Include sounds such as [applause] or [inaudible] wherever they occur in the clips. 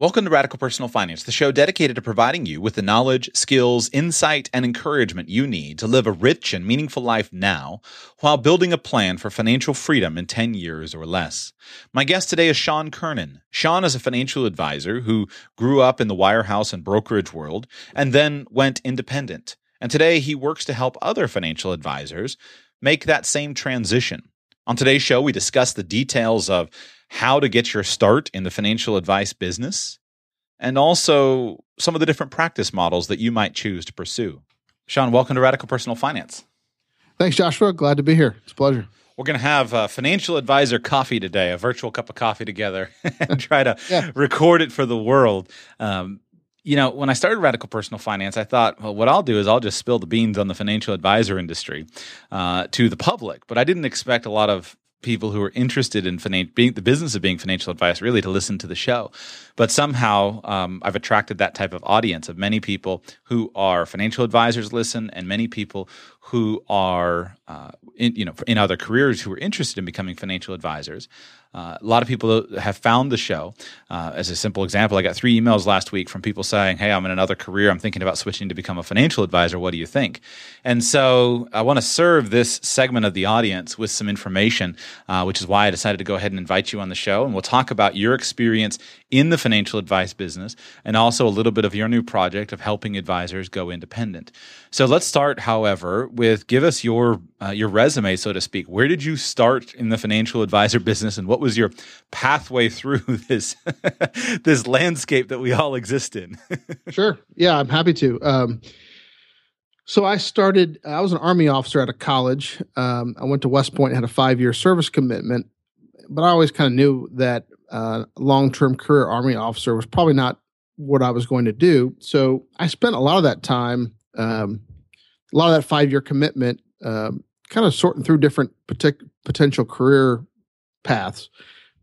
Welcome to Radical Personal Finance, the show dedicated to providing you with the knowledge, skills, insight, and encouragement you need to live a rich and meaningful life now while building a plan for financial freedom in 10 years or less. My guest today is Sean Kernan. Sean is a financial advisor who grew up in the wirehouse and brokerage world and then went independent. And today he works to help other financial advisors make that same transition. On today's show, we discuss the details of how to get your start in the financial advice business, and also some of the different practice models that you might choose to pursue. Sean, welcome to Radical Personal Finance. Thanks, Joshua. Glad to be here. It's a pleasure. We're going to have a financial advisor coffee today, a virtual cup of coffee together, [laughs] and try to [laughs] yeah. record it for the world. Um, you know, when I started Radical Personal Finance, I thought, well, what I'll do is I'll just spill the beans on the financial advisor industry uh, to the public. But I didn't expect a lot of people who are interested in finan- being the business of being financial advice really to listen to the show. But somehow um, I've attracted that type of audience of many people who are financial advisors listen, and many people who are uh, in, you know in other careers who are interested in becoming financial advisors. Uh, a lot of people have found the show. Uh, as a simple example, I got three emails last week from people saying, Hey, I'm in another career. I'm thinking about switching to become a financial advisor. What do you think? And so I want to serve this segment of the audience with some information, uh, which is why I decided to go ahead and invite you on the show. And we'll talk about your experience in the financial advice business and also a little bit of your new project of helping advisors go independent. So let's start, however, with give us your uh, your resume, so to speak. Where did you start in the financial advisor [laughs] business, and what was your pathway through [laughs] this [laughs] this landscape that we all exist in? sure. Yeah, I'm happy to. Um, so I started. I was an army officer at a college. Um, I went to West Point, had a five year service commitment, but I always kind of knew that uh, long term career army officer was probably not what I was going to do. So I spent a lot of that time um, a lot of that five year commitment, um, kind of sorting through different partic- potential career paths.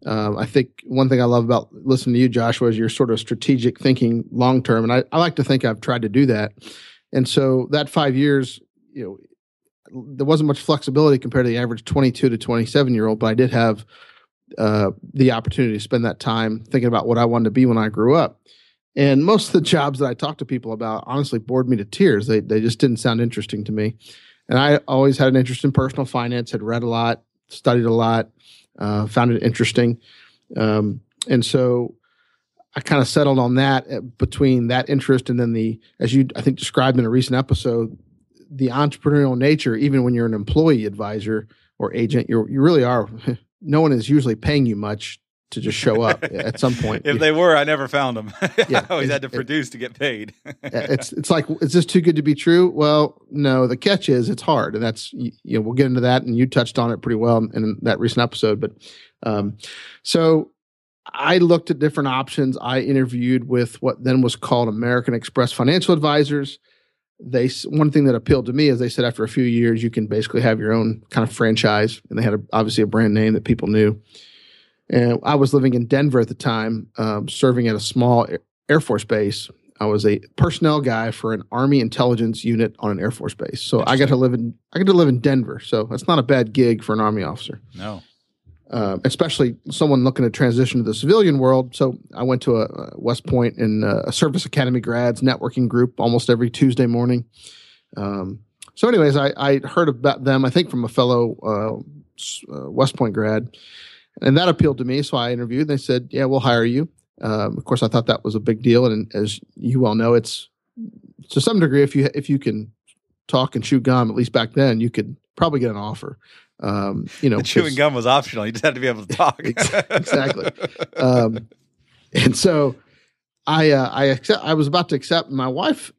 Um, I think one thing I love about listening to you, Joshua, is your sort of strategic thinking long term, and I, I like to think I've tried to do that. And so that five years, you know, there wasn't much flexibility compared to the average 22 to 27 year old, but I did have uh, the opportunity to spend that time thinking about what I wanted to be when I grew up. And most of the jobs that I talked to people about honestly bored me to tears. They they just didn't sound interesting to me. And I always had an interest in personal finance, had read a lot, studied a lot, uh, found it interesting. Um, and so I kind of settled on that uh, between that interest and then the, as you I think described in a recent episode, the entrepreneurial nature, even when you're an employee advisor or agent, you you really are. [laughs] No one is usually paying you much to just show up [laughs] at some point. if they were, I never found them. [laughs] yeah, I always had to produce it, to get paid. [laughs] it's it's like is this too good to be true? Well, no. The catch is it's hard, and that's you know we'll get into that, and you touched on it pretty well in, in that recent episode. But um, so I looked at different options. I interviewed with what then was called American Express Financial Advisors. They one thing that appealed to me is they said after a few years you can basically have your own kind of franchise, and they had a, obviously a brand name that people knew. And I was living in Denver at the time, um, serving at a small Air Force base. I was a personnel guy for an Army intelligence unit on an Air Force base. So I got to live in I got to live in Denver. So that's not a bad gig for an Army officer. No. Uh, especially someone looking to transition to the civilian world. So I went to a, a West Point and uh, a Service Academy grads networking group almost every Tuesday morning. Um, so, anyways, I, I heard about them. I think from a fellow uh, uh West Point grad, and that appealed to me. So I interviewed. And they said, "Yeah, we'll hire you." Um, of course, I thought that was a big deal, and as you well know, it's to some degree if you if you can talk and chew gum, at least back then, you could probably get an offer. Um, you know, the chewing gum was optional. You just had to be able to talk. exactly. Um, and so I uh, I accept. I was about to accept. My wife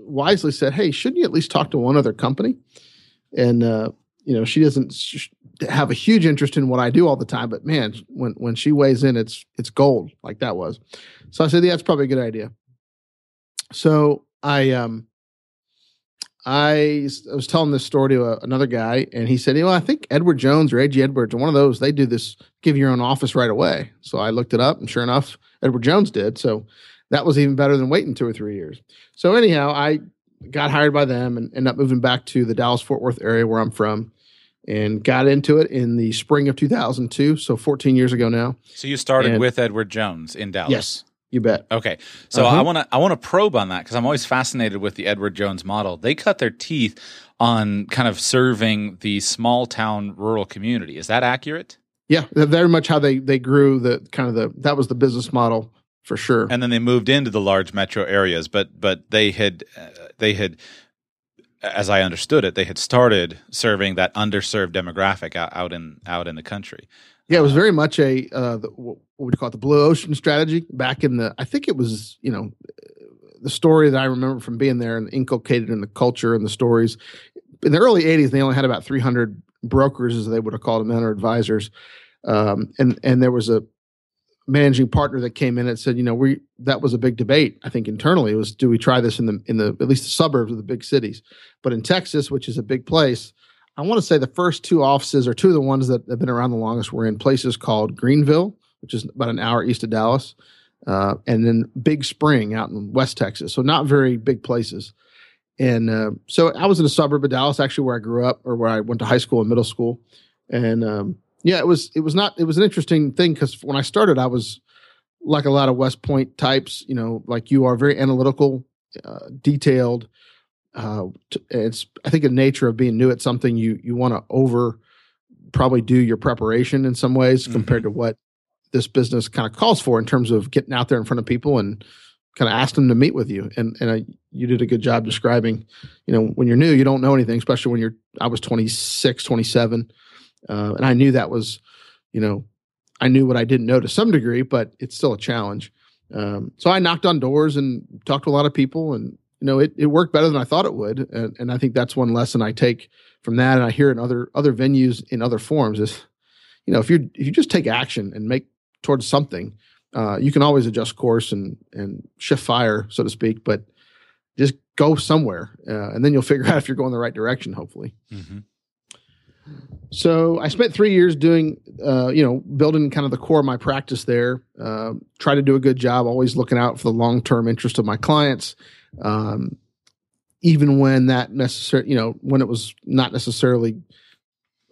wisely said, "Hey, shouldn't you at least talk to one other company?" And uh, you know, she doesn't have a huge interest in what I do all the time, but man, when when she weighs in, it's it's gold like that was. So I said, yeah, that's probably a good idea. So I um I, I was telling this story to a, another guy, and he said, "You know, I think Edward Jones or A.G. Edwards or one of those, they do this, give you your own office right away." So I looked it up, and sure enough, Edward Jones did. So that was even better than waiting two or three years. So anyhow, I got hired by them and ended up moving back to the Dallas Fort Worth area where I'm from and got into it in the spring of 2002, so 14 years ago now. So you started and, with Edward Jones in Dallas. Yes. You bet. Okay, so uh-huh. I want to I want to probe on that because I'm always fascinated with the Edward Jones model. They cut their teeth on kind of serving the small town rural community. Is that accurate? Yeah, very much how they they grew the kind of the that was the business model for sure. And then they moved into the large metro areas, but but they had uh, they had as I understood it, they had started serving that underserved demographic out, out in out in the country. Yeah, it was very much a uh, the, what would you call it, the blue ocean strategy back in the. I think it was you know the story that I remember from being there and inculcated in the culture and the stories. In the early '80s, they only had about 300 brokers, as they would have called them, or advisors, um, and and there was a managing partner that came in and said, you know, we that was a big debate. I think internally it was, do we try this in the in the at least the suburbs of the big cities? But in Texas, which is a big place, I want to say the first two offices are two of the ones that have been around the longest were in places called Greenville, which is about an hour east of Dallas, uh, and then Big Spring out in West Texas. So not very big places. And uh, so I was in a suburb of Dallas, actually, where I grew up or where I went to high school and middle school. And um, yeah, it was it was not it was an interesting thing because when I started, I was like a lot of West Point types, you know, like you are very analytical, uh, detailed. Uh, it's I think the nature of being new at something you you want to over probably do your preparation in some ways mm-hmm. compared to what this business kind of calls for in terms of getting out there in front of people and kind of ask them to meet with you and and I, you did a good job describing you know when you're new you don't know anything especially when you're i was 26 27 uh, and I knew that was, you know, I knew what I didn't know to some degree, but it's still a challenge. Um, so I knocked on doors and talked to a lot of people, and you know, it, it worked better than I thought it would. And, and I think that's one lesson I take from that, and I hear in other other venues in other forms is, you know, if you if you just take action and make towards something, uh, you can always adjust course and and shift fire, so to speak. But just go somewhere, uh, and then you'll [laughs] figure out if you're going the right direction. Hopefully. Mm-hmm. So I spent three years doing, uh, you know, building kind of the core of my practice there. Uh, try to do a good job, always looking out for the long term interest of my clients, um, even when that necessary, you know, when it was not necessarily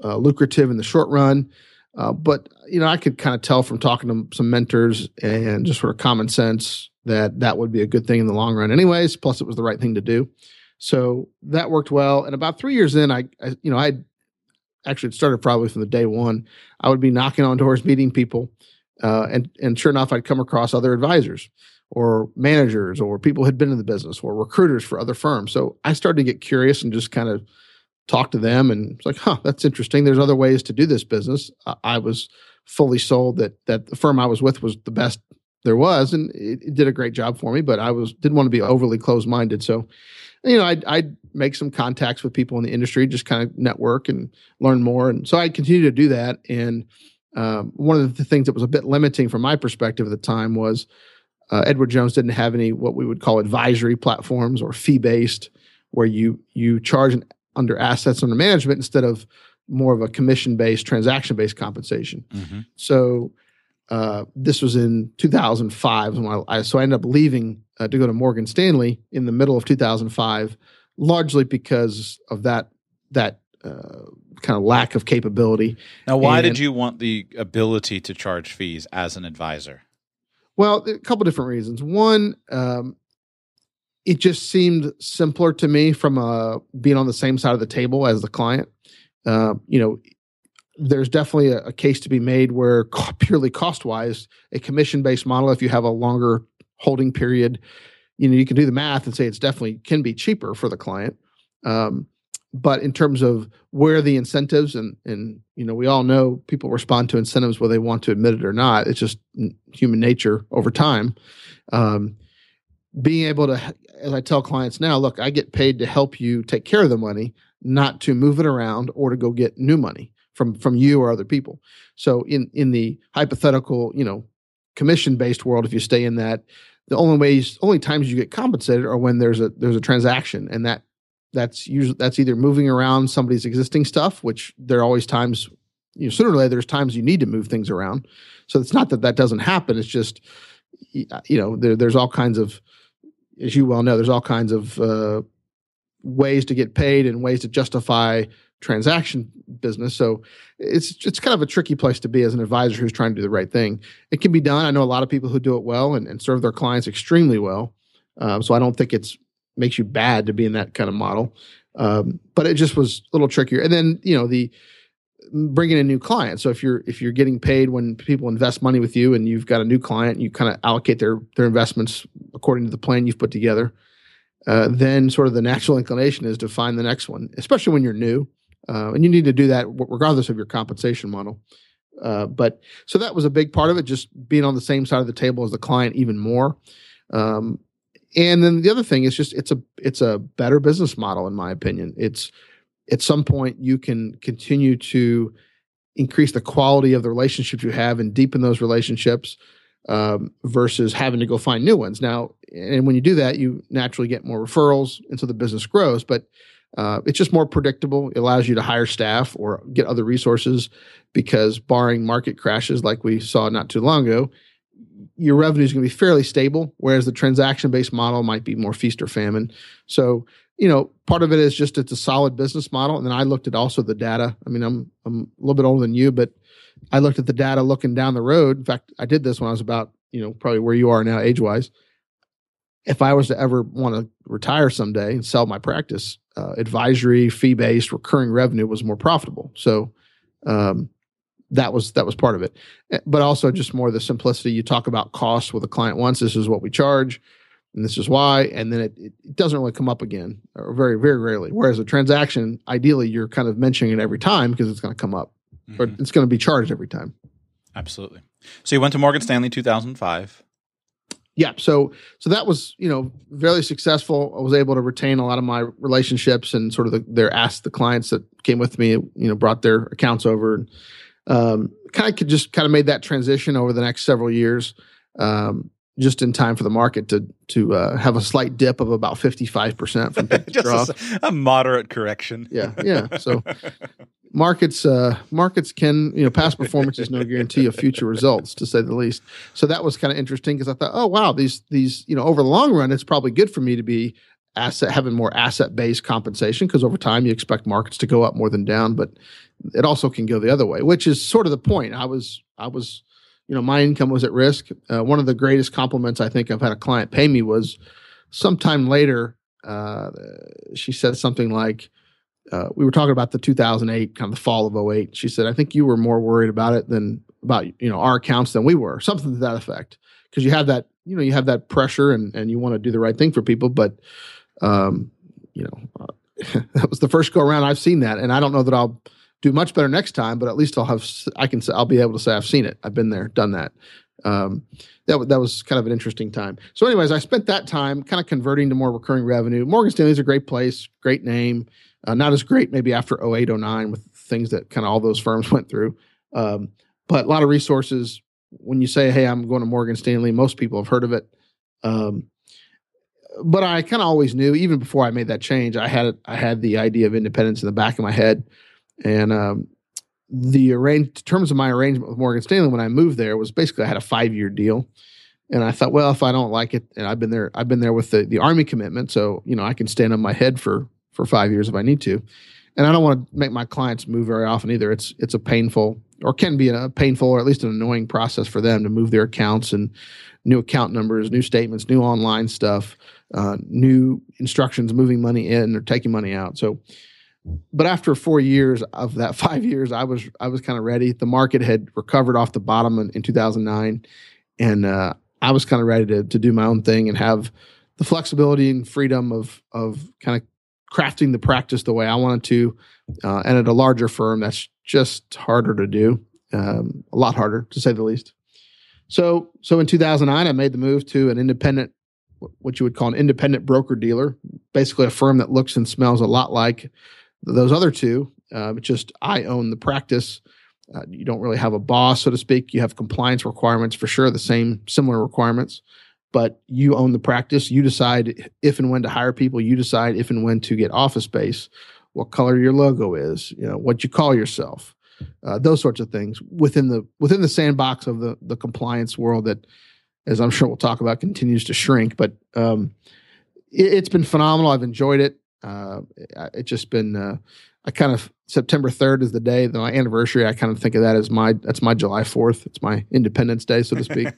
uh, lucrative in the short run. Uh, but you know, I could kind of tell from talking to some mentors and just sort of common sense that that would be a good thing in the long run, anyways. Plus, it was the right thing to do. So that worked well. And about three years in, I, I you know, I actually started probably from the day one. I would be knocking on doors, meeting people, uh, and and sure enough, I'd come across other advisors or managers or people had been in the business or recruiters for other firms. So I started to get curious and just kind of talk to them, and it's like, huh, that's interesting. There's other ways to do this business. I was fully sold that that the firm I was with was the best there was, and it, it did a great job for me. But I was didn't want to be overly closed minded, so you know, I'd, I'd make some contacts with people in the industry, just kind of network and learn more. And so I continued to do that. And um, one of the things that was a bit limiting from my perspective at the time was uh, Edward Jones didn't have any what we would call advisory platforms or fee based, where you you charge an, under assets under management instead of more of a commission based, transaction based compensation. Mm-hmm. So uh, this was in 2005. When I, so I ended up leaving uh, to go to Morgan Stanley in the middle of 2005, largely because of that that uh, kind of lack of capability. Now, why and, did you want the ability to charge fees as an advisor? Well, a couple different reasons. One, um, it just seemed simpler to me from uh, being on the same side of the table as the client. Uh, you know, there's definitely a, a, case to be made where [laughs] purely cost wise, a commission based model, if you have a longer holding period, you know, you can do the math and say it's definitely can be cheaper for the client. Um, but in terms of where the incentives and and you know we all know people respond to incentives whether they want to admit it or not it's just human nature over time um, being able to as i tell clients now look i get paid to help you take care of the money not to move it around or to go get new money from from you or other people. So in in the hypothetical, you know, commission based world, if you stay in that, the only ways, only times you get compensated are when there's a there's a transaction, and that that's usually that's either moving around somebody's existing stuff, which there are always times, you know, sooner or later there's times you need to move things around. So it's not that that doesn't happen. It's just, you know, there, there's all kinds of, as you well know, there's all kinds of uh, ways to get paid and ways to justify transaction business. So it's it's kind of a tricky place to be as an advisor who's trying to do the right thing. It can be done. I know a lot of people who do it well and, and serve their clients extremely well. Um, so I don't think it's makes you bad to be in that kind of model. Um, but it just was a little trickier. And then you know the bringing in new clients. So if you're if you're getting paid when people invest money with you and you've got a new client, you kind of allocate their their investments according to the plan you've put together. Uh, then sort of the natural inclination is to find the next one, especially when you're new. Uh, and you need to do that regardless of your compensation model. Uh, but so that was a big part of it, just being on the same side of the table as the client even more. Um, and then the other thing is just it's a it's a better business model in my opinion. It's at some point you can continue to increase the quality of the relationships you have and deepen those relationships um, versus having to go find new ones. Now, and when you do that, you naturally get more referrals, and so the business grows. But uh, it's just more predictable. It allows you to hire staff or get other resources because, barring market crashes like we saw not too long ago, your revenue is going to be fairly stable. Whereas the transaction based model might be more feast or famine. So, you know, part of it is just it's a solid business model. And then I looked at also the data. I mean, I'm I'm a little bit older than you, but I looked at the data looking down the road. In fact, I did this when I was about, you know, probably where you are now age wise if I was to ever want to retire someday and sell my practice, uh, advisory, fee based, recurring revenue was more profitable. So um, that was that was part of it, eh, but also just more the simplicity. You talk about costs with a client once. This is what we charge, and this is why, and then it, it doesn't really come up again, or very very rarely. Whereas a transaction, ideally, you're kind of mentioning it every time because it's going to come up, mm-hmm. or it's going to be charged every time. Absolutely. So you went to Morgan Stanley 2005 yeah so so that was you know very successful i was able to retain a lot of my relationships and sort of the, their asked the clients that came with me you know brought their accounts over and um, kind of just kind of made that transition over the next several years um, just in time for the market to to uh, have a slight dip of about 55% from peak [laughs] just a, a, moderate correction. Yeah yeah so markets uh, markets can you know past performance is no guarantee of future results to say the least. So that was kind of interesting because i thought oh wow these these you know over the long run it's probably good for me to be asset having more asset based compensation because over time you expect markets to go up more than down but it also can go the other way which is sort of the point. I was i was you know my income was at risk. Uh, one of the greatest compliments i think i've had a client pay me was sometime later uh, she said something like uh, we were talking about the 2008 kind of the fall of 08 she said i think you were more worried about it than about you know our accounts than we were something to that effect. Because you have that you know you have that pressure and and you want to do the right thing for people but um you know uh, [laughs] that was the first go around i've seen that and i don't know that i'll do much better next time but at least i'll have i can i'll be able to say i've seen it i've been there done that um, that, that was kind of an interesting time. So, anyways, I spent that time kind of converting to more recurring revenue. Morgan Stanley is a great place, great name. Uh, not as great maybe after 08, 09 with things that kind of all those firms [laughs] went through. Um, but a lot of resources. When you say, hey, I'm going to Morgan Stanley, most people have heard of it. Um, but I kind of always knew, even before I made that change, I had I had the idea of independence in the back of my head, and um, the arrange terms of my arrangement with Morgan Stanley when I moved there was basically I had a five year deal, and I thought, well, if I don't like it, and I've been there, I've been there with the the army commitment, so you know I can stand on my head for for five years if I need to. And I don't want to make my clients move very often either. It's it's a painful or can be a painful or at least an annoying process for them to move their accounts and new account numbers, new statements, new online stuff, uh, new instructions, moving money in or taking money out. So, but after four years of that [laughs] five years, I was I was kind of ready. The market had recovered off the bottom in, in 2009, and uh, I was kind of ready to to do my own thing and have the flexibility and freedom of of kind of crafting the practice the way I wanted to. Uh, and at a larger firm, that's just harder to do, um, a lot harder to say the least. So, so in 2009, I made the move to an independent, what you would call an independent broker dealer, basically a firm that looks and smells a lot like those other two. Uh, just I own the practice. Uh, you don't really have a boss, so to speak. You have compliance requirements for sure, the same similar requirements but you own the practice. You decide if and when to hire people. You decide if and when to get office space, what color your logo is, you know, what you call yourself, uh, those sorts of things within the within the sandbox of the the compliance world that, as I'm sure we'll talk about, continues to shrink. But um, it, has been phenomenal. I've enjoyed it. Uh, it's just been uh, I kind of September 3rd is the day, the my anniversary. I kind of think of that as my that's my July 4th. It's my Independence Day, so to speak.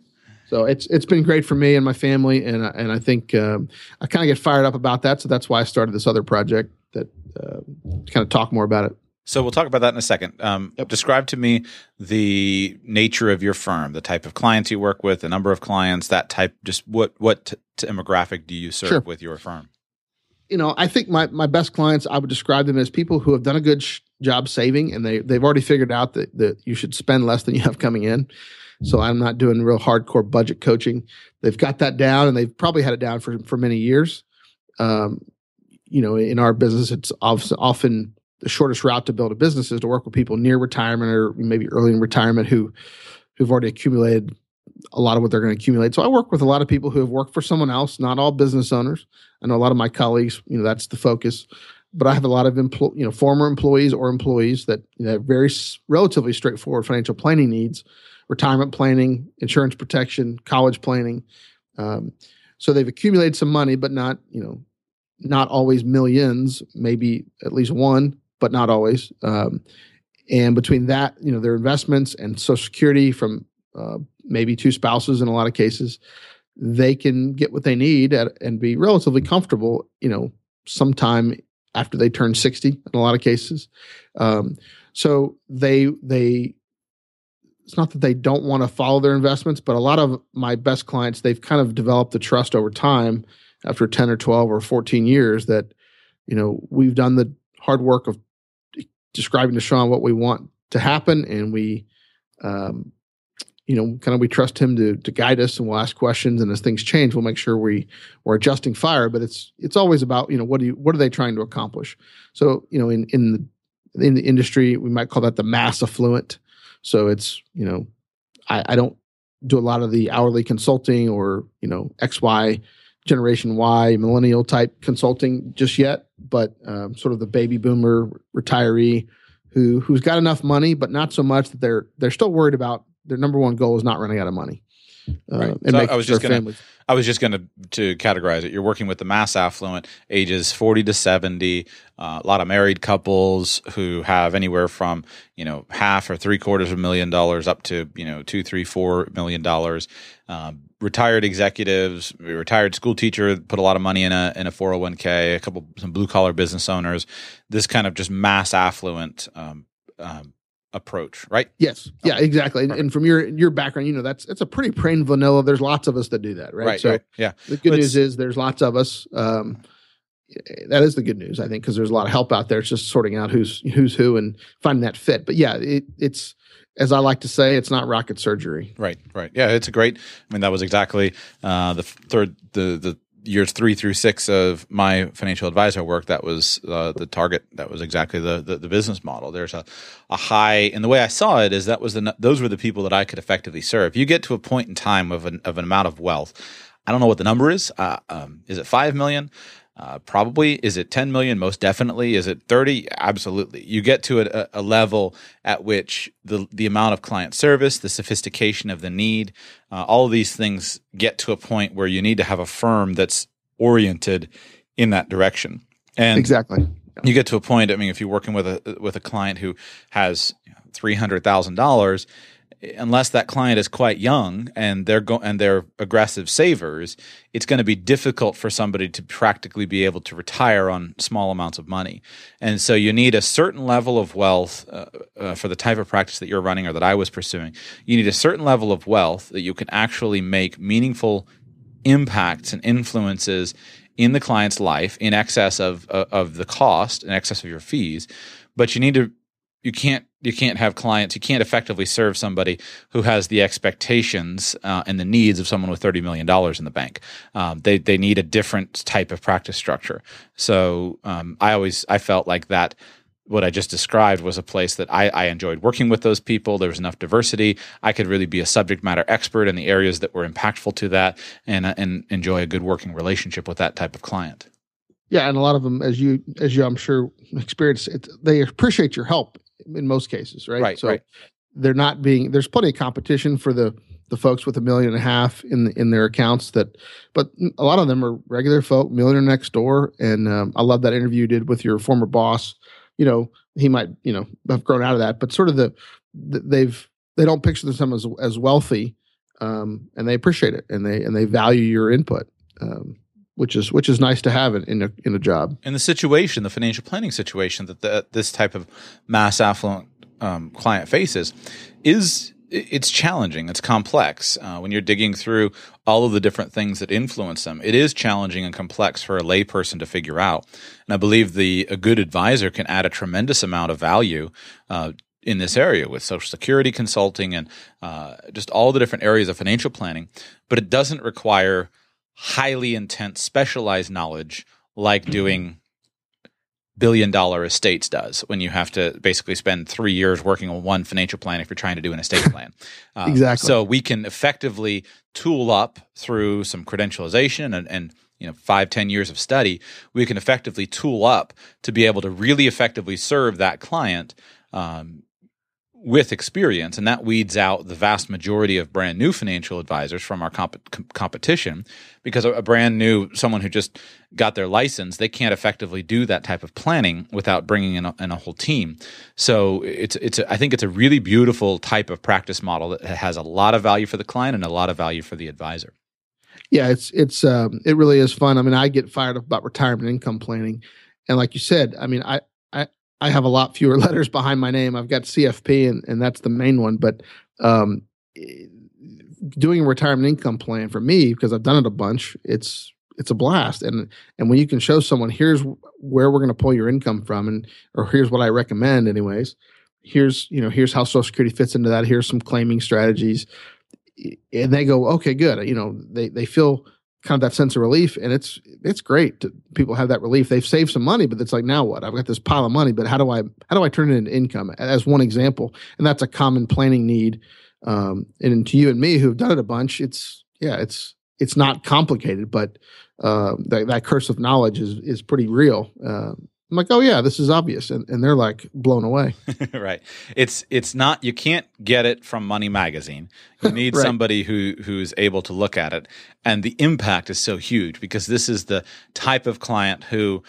[laughs] so it's it's been great for me and my family, and and I think um, I kind of get fired up about that. So that's why I started this other project that uh, to kind of talk more about it. So we'll talk about that in a second. Um, yep. Describe to me the nature of your firm, the type of clients you work with, the number of clients, that type. Just what what t- demographic do you serve sure. with your firm? You know, I think my my best clients, I would describe them as people who have done a good sh- job saving, and they they've already figured out that that you should spend less than you have coming in. So I'm not doing real hardcore budget coaching. They've got that down, and they've probably had it down for for many years. Um, you know, in our business, it's often the shortest route to build a business is to work with people near retirement or maybe early in retirement who who've already accumulated a lot of what they're going to accumulate. So I work with a lot of people who have worked for someone else, not all business owners. I know a lot of my colleagues, you know, that's the focus. But I have a lot of empl- you know former employees or employees that you know, have very s- relatively straightforward financial planning needs, retirement planning, insurance protection, college planning. Um, so they've accumulated some money, but not you know not always millions, maybe at least one but not always. Um, and between that, you know, their investments and Social Security from uh, maybe two spouses in a lot of cases, they can get what they need at, and be relatively comfortable. You know, sometime after they turn sixty in a lot of cases. Um, so they they it's not that they don't want to follow their investments, but a lot of my best clients they've kind of developed the trust over time after 10 or 12 or 14 years that you know we've done the hard work of describing to Sean what we want to happen, and we, um, you know, kind of we trust him to to guide us, and we'll ask questions, and as things change, we'll make sure we we're adjusting fire. But it's it's always about you know what do you what are they trying to accomplish? So you know, in in the in the industry, we might call that the mass affluent. So it's you know, I, I don't do a lot of the hourly consulting or you know X Y generation Y millennial type consulting just yet, but um, sort of the baby boomer retiree who who's got enough money, but not so much that they're they're still worried about their number one goal is not running out of money. Uh, right. So I was just going to I was just going to to categorize it. You're working with the mass affluent, ages 40 to 70, uh, a lot of married couples who have anywhere from you know half or three quarters of a million dollars up to you know two, three, four million dollars. Um, retired executives, retired school teacher, put a lot of money in a in a 401k, a couple some blue collar business owners. This kind of just mass affluent um, um, approach, right? Yes. Yeah, exactly. And, and, from your your background, you know that's it's a pretty plain vanilla. There's lots of us that do that, right? Right. So right. yeah. The good news is there's lots of us. Um, that is the good news, I think, because there's a lot of help out there. It's just sorting out who's who's who and finding that fit. But yeah, it, it's as I like to say, it's not rocket surgery. Right, right. Yeah, it's a great. I mean, that was exactly uh, the third, the the years three through six of my financial advisor work. That was uh, the target. That was exactly the, the, the business model. There's a a high, and the way I saw it is that was the those were the people that I could effectively serve. You get to a point in time of an of an amount of wealth. I don't know what the number is. Uh, um, is it five million? Uh, probably. Is it 10 million? Most definitely. Is it 30? Absolutely. You get to a, a, level at which the, the amount of client service, the sophistication of the need, uh, all of these things get to a point where you need to have a firm that's oriented in that direction. And exactly. You get to a point. I mean, if you're working with a with a client who has three hundred thousand dollars, unless that client is quite young and they're go- and they're aggressive savers, it's going to be difficult for somebody to practically be able to retire on small amounts of money. And so you need a certain level of wealth uh, uh, for the type of practice that you're running or that I was pursuing. You need a certain level of wealth that you can actually make meaningful impacts and influences in the client's life in excess of uh, of the cost, in excess of your fees. But you need to you can't you can't have clients you can't effectively serve somebody who has the expectations uh, and the needs of someone with thirty million dollars in the bank. Um, they they need a different type of practice structure. So um, I always I felt like that what I just described was a place that I, I, enjoyed working with those people. There was enough diversity. I could really be a subject matter expert in the areas that were impactful to that, and uh, and enjoy a good working relationship with that type of client. Yeah, and a lot of them, as you as you I'm sure experience, it, they appreciate your help in most cases, right? Right. So right. they're not being. There's plenty of competition for the the folks with a million and a half in in their accounts. That, but a lot of them are regular folk, millionaire next door. And um, I love that interview you did with your former boss. you know, he might, you know, have grown out of that, but sort of the, they've, they don't picture themselves as, as wealthy, um, and they appreciate it and they, and they value your input. Um, which is which is nice to have it in a in a job. In the situation, the financial planning situation that the, this type of mass affluent um, client faces, is it's challenging. It's complex uh, when you're digging through all of the different things that influence them. It is challenging and complex for a layperson to figure out. And I believe the a good advisor can add a tremendous amount of value uh, in this area with Social Security consulting and uh, just all the different areas of financial planning. But it doesn't require highly intense, specialized knowledge like doing billion dollar estates does when you have to basically spend three years working on one financial plan if you're trying to do an estate plan. [laughs] Uh, exactly. So we can effectively tool up through some credentialization and, and you know five ten years of study we can effectively tool up to be able to really effectively serve that client um, with experience, and that weeds out the vast majority of brand new financial advisors from our comp- com- competition because a, brand new someone who just got their license, they can't effectively do that type of planning without bringing in a, in a whole team. So it's it's a, I think it's a really beautiful type of practice model that has a lot of value for the client and a lot of value for the advisor. Yeah, it's it's um, it really is fun. I mean, I get fired up about retirement income planning, and like you said, I mean, I I have a lot fewer [laughs] letters behind my name. I've got CFP, and, and that's the main one. But um, doing a retirement income plan for me, because I've done it a bunch, it's it's a blast. And and when you can show someone, here's where we're going to pull your income from, and or here's what I recommend, anyways. Here's you know here's how Social Security fits into that. Here's some claiming strategies, and they go, okay, good. You know, they they feel kind of that sense of relief. And it's it's great to, people have that relief. They've saved some money but it's like now what? I've got this pile of money but how do i how do i turn it into income? As one example and that's a common planning need um, and to you and me who've done it a bunch it's yeah it's it's not complicated but uh, that, that curse of knowledge is is pretty real uh, I'm like, oh yeah, this is obvious, and, and they're like blown away. [laughs] right. It's it's not you can't get it from Money Magazine. You [laughs] need right. somebody who who's able to look at it, and the impact is so huge because this is the type of client who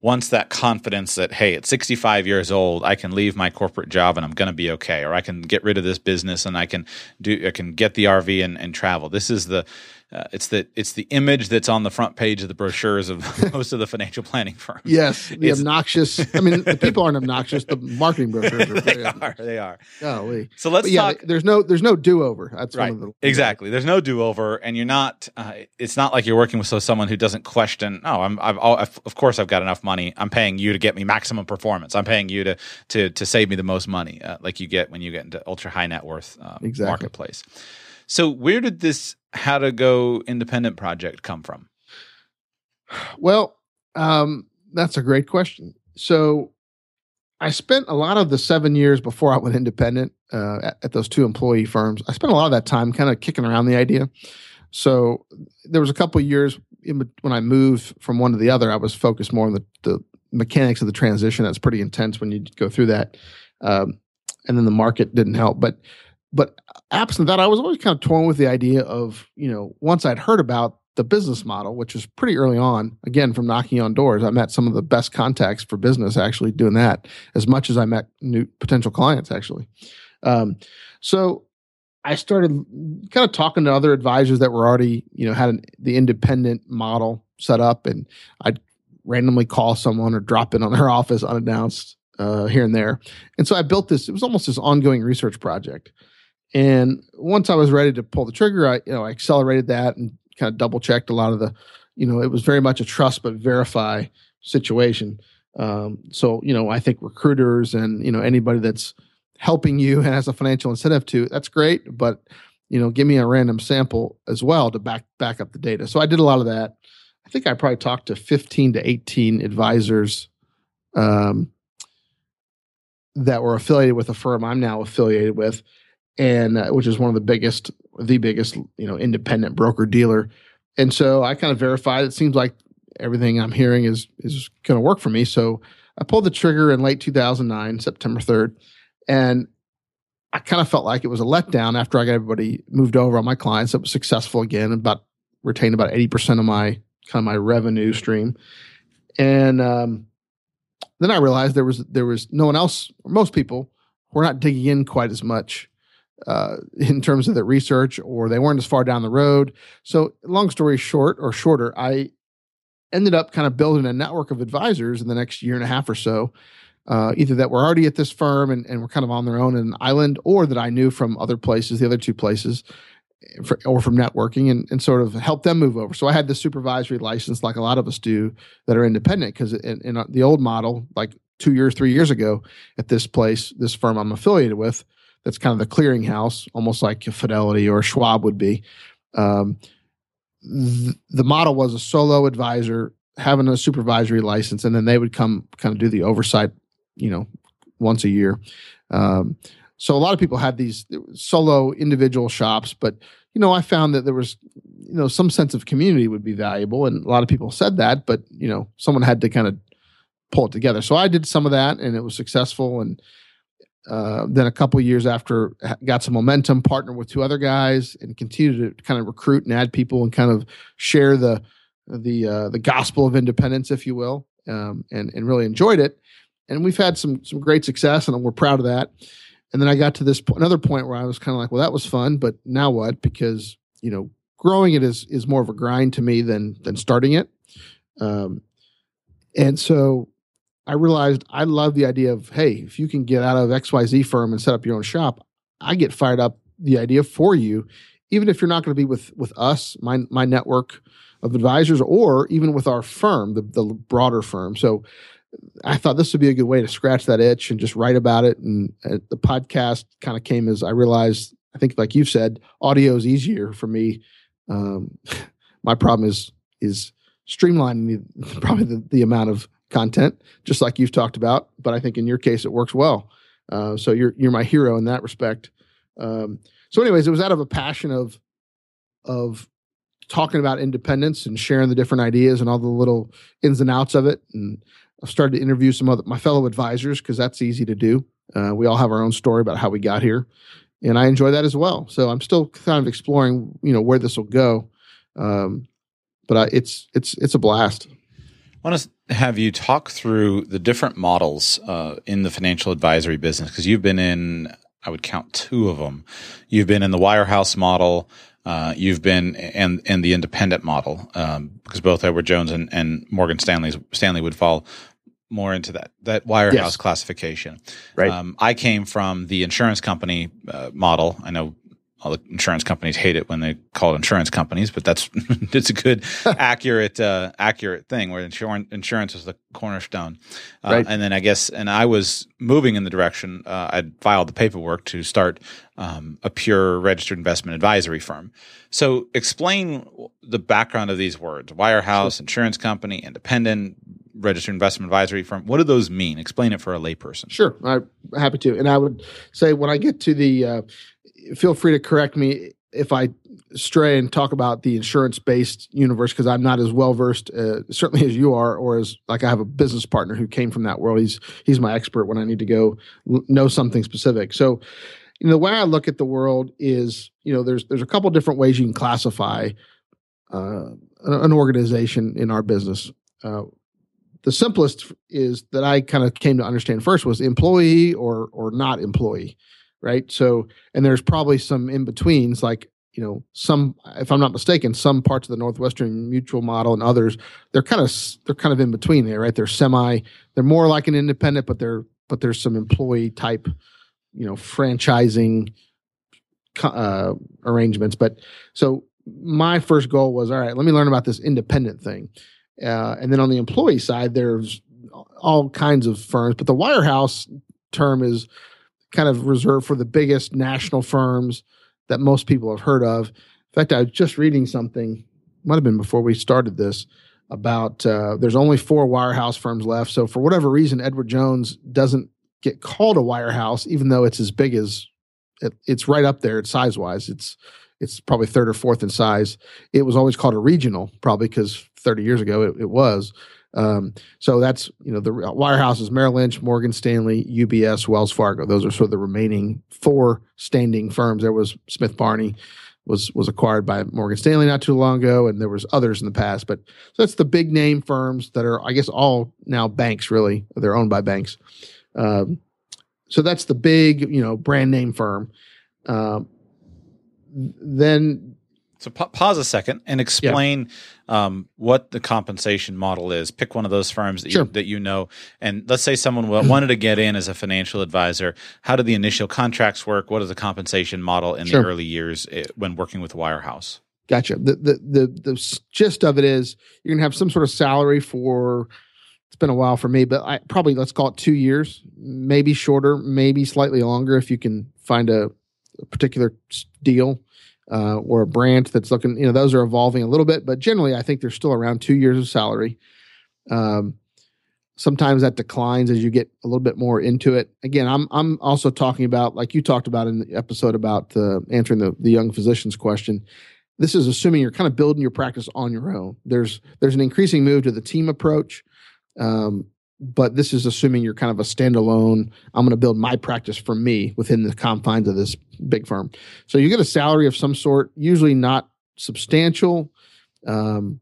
wants that confidence that hey, at 65 years old, I can leave my corporate job and I'm going to be okay, or I can get rid of this business and I can do I can get the RV and, and travel. This is the uh, it's the it's the image that's on the front page of the brochures of [laughs] most of the financial planning firms. Yes, the it's, obnoxious. I mean, the people aren't obnoxious. The marketing brochures are. [laughs] they are. They are. Golly. So let's yeah, talk. There's no there's no do over. That's right. The, exactly. There's no do over, and you're not. Uh, it's not like you're working with so someone who doesn't question. Oh, I'm. I've, I've, of course I've got enough money. I'm paying you to get me maximum performance. I'm paying you to to to save me the most money, uh, like you get when you get into ultra high net worth uh, exactly. marketplace. So where did this how to go independent project come from? Well, um, that's a great question. So I spent a lot of the seven years before I went independent uh, at, at, those two employee firms. I spent a lot of that time kind of kicking around the idea. So there was a couple years in, when I moved from one to the other. I was focused more on the, the mechanics of the transition. That's pretty intense when you go through that, um, and then the market didn't help. But but absent that, I was always kind of torn with the idea of, you know, once I'd heard about the business model, which was pretty early on, again, from knocking on doors, I met some of the best contacts for business actually doing that as much as I met new potential clients actually. Um, so I started kind of talking to other advisors that were already, you know, had an, the independent model set up and I'd randomly call someone or drop in on their [laughs] office unannounced uh, here and there. And so I built this, it was almost this ongoing research project. And once I was ready to pull the trigger, I you know I accelerated that and kind of double checked a lot of the, you know, it was very much a trust but verify situation. Um, so you know, I think recruiters and you know anybody that's helping you [laughs] and has a financial incentive to that's great, but you know, give me a random sample as well to back back up the data. So I did a lot of that. I think I probably talked to 15 to 18 advisors um, that were affiliated with a firm I'm now affiliated with and uh, which is one of the biggest, the biggest, you know, independent broker dealer. And so I kind of verified. It seems like everything I'm hearing is is going to work for me. So I pulled the trigger in late 2009, September 3rd, and I kind of felt like it was a letdown after I got everybody moved over on my clients. It was successful again, about retained about 80% of my kind of my revenue stream. And um, then I realized there was there was no one else, most people were not digging in quite as much uh, [laughs] in terms of the research, or they weren't as far down the road. So, long story short, or shorter, I ended up kind of building a network of advisors in the next year and a half or so. Uh, either that were already at this firm and, and were kind of on their own in an island, or that I knew from other places, the other two places, for, or from networking and, and sort of help them move over. So I had the supervisory license, like a lot of us do that are independent, because in, in, the old model, like two years, three years ago, at this place, this firm I'm affiliated with, that's kind of the clearinghouse, almost like Fidelity or Schwab would be. Um, th- the model was a solo advisor having a supervisory license, and then they would come kind of do the oversight, you know, once a year. Um, so a lot of people had these solo individual shops, but you know, I found that there was, you know, some sense of community would be valuable, and a lot of people said that, but you know, someone had to kind of pull it together. So I did some of that, and it was successful. And uh, then a couple years after, got some momentum, partnered with two other guys, and continued to kind of recruit and add people, and kind of share the the uh, the gospel of independence, if you will, um, and and really enjoyed it. And we've had some some great success, and we're proud of that. And then I got to this po- another point where I was kind of like, well, that was fun, but now what? Because you know, growing it is is more of a grind to me than than starting it. Um, and so I realized I love the idea of hey, if you can get out of X Y Z firm and set up your own shop, I get fired up the idea for you, even if you're not going to be with with us, my my network of advisors, or even with our firm, the the broader firm. So I thought this would be a good way to scratch that itch and just write about it. And uh, the podcast kind of came as I realized, I think, like you've said, audio is easier for me. Um, [laughs] my problem is is streamlining [laughs] probably the, the, amount of content, just like you've talked about. But I think in your case, it works well. Uh, so you're you're my hero in that respect. Um, so, anyways, it was out of a passion of of talking about independence and sharing the different ideas and all the little ins and outs of it and I've started to interview some other my fellow advisors because that's easy to do. Uh, we all have our own story about how we got here, and I enjoy that as well. So I'm still kind of exploring, you know, where this will go. Um, but I, it's it's it's a blast. I want to have you talk through the different models uh, in the financial advisory business because you've been in, I would count two of them. You've been in the wirehouse model. Uh, you've been and and the independent model um, because both Edward Jones and, and Morgan Stanley's Stanley would fall more into that that wirehouse yes. classification. Right. Um, I came from the insurance company uh, model. I know all the insurance companies hate it when they call it insurance companies, but that's [laughs] it's a good [laughs] accurate uh, accurate thing where insurance insurance is the cornerstone. Uh, right. And then I guess and I was moving in the direction uh, I'd filed the paperwork to start um, a pure registered investment advisory firm. So explain the background of these words: wirehouse, sure. insurance company, independent, registered investment advisory firm. What do those mean? Explain it for a layperson. Sure, I'm happy to. And I would say when I get to the, uh, feel free to correct me if I stray and talk about the insurance based universe because I'm not as well versed, uh, certainly as you are, or as like I have a business partner who came from that world. He's he's my expert when I need to go know something specific. So, you know, the way I look at the world is, you know, there's there's a couple different ways you can classify uh, an organization in our business. Uh, the simplest is that I kind of came to understand first was employee or or not employee, right? So, and there's probably some in betweens, like you know, some if I'm not mistaken, some parts of the Northwestern Mutual model and others, they're kind of they're kind of in between there, right? They're semi, they're more like an independent, but they're but there's some employee type, you know, franchising uh, arrangements. But so my first goal was all right, let me learn about this independent thing. Uh, and then on the employee side, there's all kinds of firms, but the wirehouse term is kind of reserved for the biggest national firms that most people have heard of. In fact, I was just reading something, might have been before we started this, about uh, there's only four wirehouse firms left. So for whatever reason, Edward Jones doesn't get called a wirehouse, even though it's as big as it, it's right up there. Size wise. It's it's probably third or fourth in size. It was always called a regional, probably because 30 years ago it, it was. Um, so that's you know the wirehouses: Merrill Lynch, Morgan Stanley, UBS, Wells Fargo. Those are sort of the remaining four standing firms. There was Smith Barney, was was acquired by Morgan Stanley not too long ago, and there was others in the past. But so that's the big name firms that are, I guess, all now banks. Really, they're owned by banks. Um, so that's the big, you know, brand name firm. Um, then so pa- pause a second and explain yeah. Um, what the compensation model is. Pick one of those firms that, sure. you, that you know, and let's say someone wanted to get in as a financial advisor. How do the initial contracts work? What is the compensation model in sure. the early years eh, when working with Wirehouse? Gotcha. The, the the the gist of it is you're gonna have some sort of salary for. It's been a while for me, but I probably let's call it two years, maybe shorter, maybe slightly longer if you can find a, a particular deal uh, or a branch that's looking, you know, those are evolving a little bit, but generally, I think they're still around two years of salary. Um, sometimes that declines as you get a little bit more into it. Again, I'm I'm also talking about like you talked about in the episode about uh, answering the the young physician's question. This is assuming you're kind of building your practice on your own. There's there's an increasing move to the team approach. Um, but this is assuming you're kind of a standalone. I'm going to build my practice for me within the confines of this big firm. So you get a salary of some sort, usually not substantial, um,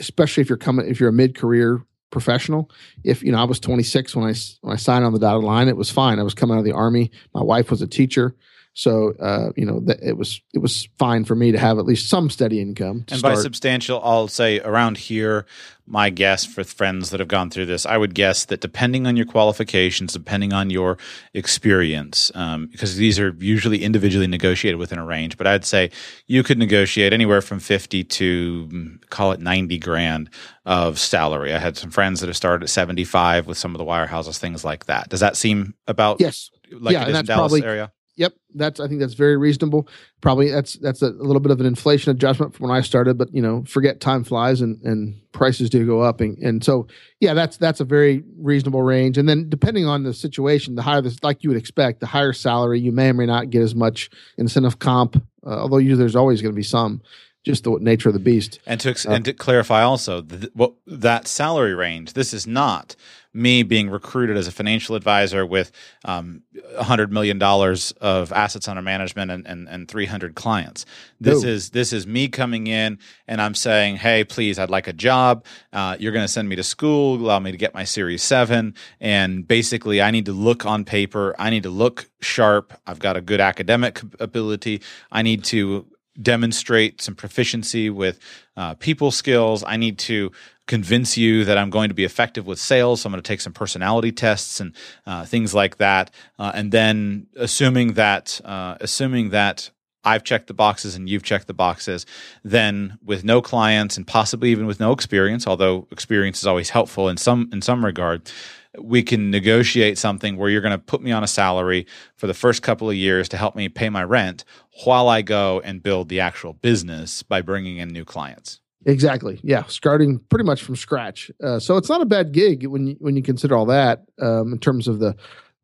especially if you're coming if you're a mid career professional. If you know, I was 26 when I when I signed on the dotted line, it was fine. I was coming out of the army. My wife was a teacher. So uh, you know that it was it was fine for me to have at least some steady income. and start. by substantial, I'll say around here, my guess for friends that have gone through this, I would guess that depending on your qualifications, depending on your experience, um, because these are usually individually negotiated within a range, but I'd say you could negotiate anywhere from fifty to mm, call it ninety grand of salary. I had some friends that have started at seventy five with some of the wirehouses, things like that. Does that seem about yes? Like yeah, it is in Dallas probably, area? Yep, that's I think that's very reasonable. Probably that's that's a, little bit of an inflation adjustment from when I started, but you know, forget time flies and and prices do go up, and, and so yeah, that's that's a very reasonable range. And then depending on the situation, the higher this, like you would expect, the higher salary you may or may not get as much incentive comp. Uh, although usually there's always going to be some, just the nature of the beast. And to uh, and to clarify also, th- what that salary range, this is not me being recruited as a financial advisor with um, $100 million of assets under management and, and, and 300 clients. This Ooh. is this is me coming in and I'm saying, hey, please, I'd like a job. Uh, you're going to send me to school, allow me to get my Series 7. And basically, I need to look on paper. I need to look sharp. I've got a good academic ability. I need to demonstrate some proficiency with uh, people skills. I need to convince you that I'm going to be effective with sales. So I'm going to take some personality tests and uh, things like that. Uh, and then assuming that, uh, assuming that I've checked the boxes and you've checked the boxes, then with no clients and possibly even with no experience, although experience is always helpful in some in some regard, we can negotiate something where you're going to put me on a salary for the first couple of years to help me pay my rent while I go and build the actual business by bringing in new clients. Exactly. Yeah, starting pretty much from scratch. Uh, so it's not a bad gig when you, when you consider all that um, in terms of the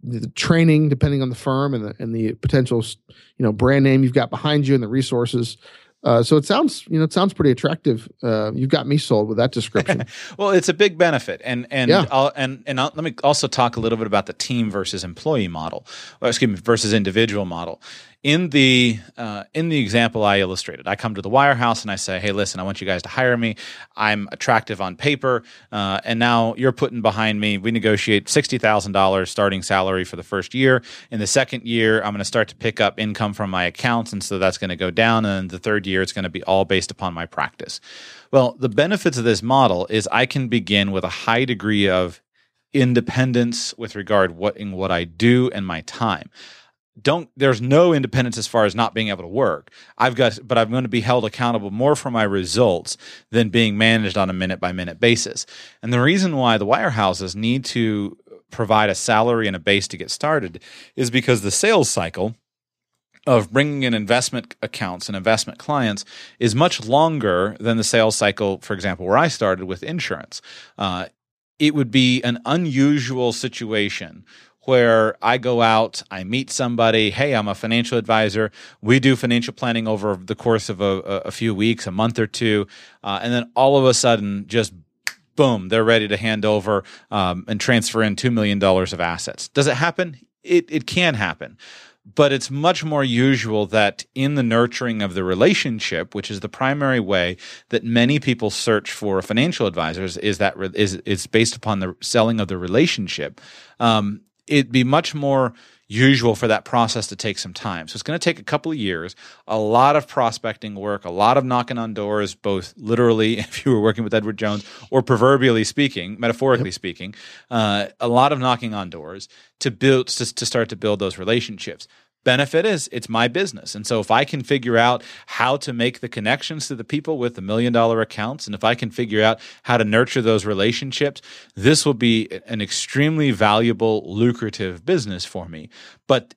the training, depending on the firm and the and the potential, you know, brand name you've got behind you and the resources. Uh, so it sounds, you know, it sounds pretty attractive. Uh, you've got me sold with that description. [laughs] well, it's a big benefit, and and yeah. I'll, and and I'll, let me also talk a little bit about the team versus employee model, or excuse me, versus individual model in the uh, in the example I illustrated, I come to the wirehouse and I say, "Hey, listen, I want you guys to hire me. I'm attractive on paper, uh, and now you're putting behind me. We negotiate sixty thousand dollars starting salary for the first year. In the second year, I'm going to start to pick up income from my accounts, and so that's going to go down. And the third year, it's going to be all based upon my practice. Well, the benefits of this model is I can begin with a high degree of independence with regard what in what I do and my time don't there's no independence as far as not being able to work i've got but i'm going to be held accountable more for my results than being managed on a minute by minute basis and the reason why the wirehouses need to provide a salary and a base to get started is because the sales cycle of bringing in investment accounts and investment clients is much longer than the sales cycle, for example, where I started with insurance. Uh, it would be an unusual situation where I go out, I meet somebody. Hey, I'm a financial advisor. We do financial planning over the course of a, a few weeks, a month or two, uh, and then all of a sudden, just boom, they're ready to hand over um, and transfer in two million dollars of assets. Does it happen? It it can happen. but it's much more usual that in the nurturing of the relationship, which is the primary way that many people search for financial advisors, is that is is based upon the selling of the relationship. Um, it'd be much more usual for that process to take some time. So it's going to take a couple of years, a lot of prospecting work, a lot of knocking on doors, both literally, [laughs] if you were working with Edward Jones, or proverbially speaking, metaphorically yep. speaking, uh, a lot of knocking on doors to build to, to start to build those relationships benefit is it's my business. And so if I can figure out how to make the connections to the people with the million dollar accounts, and if I can figure out how to nurture those relationships, this will be an extremely valuable, lucrative business for me. But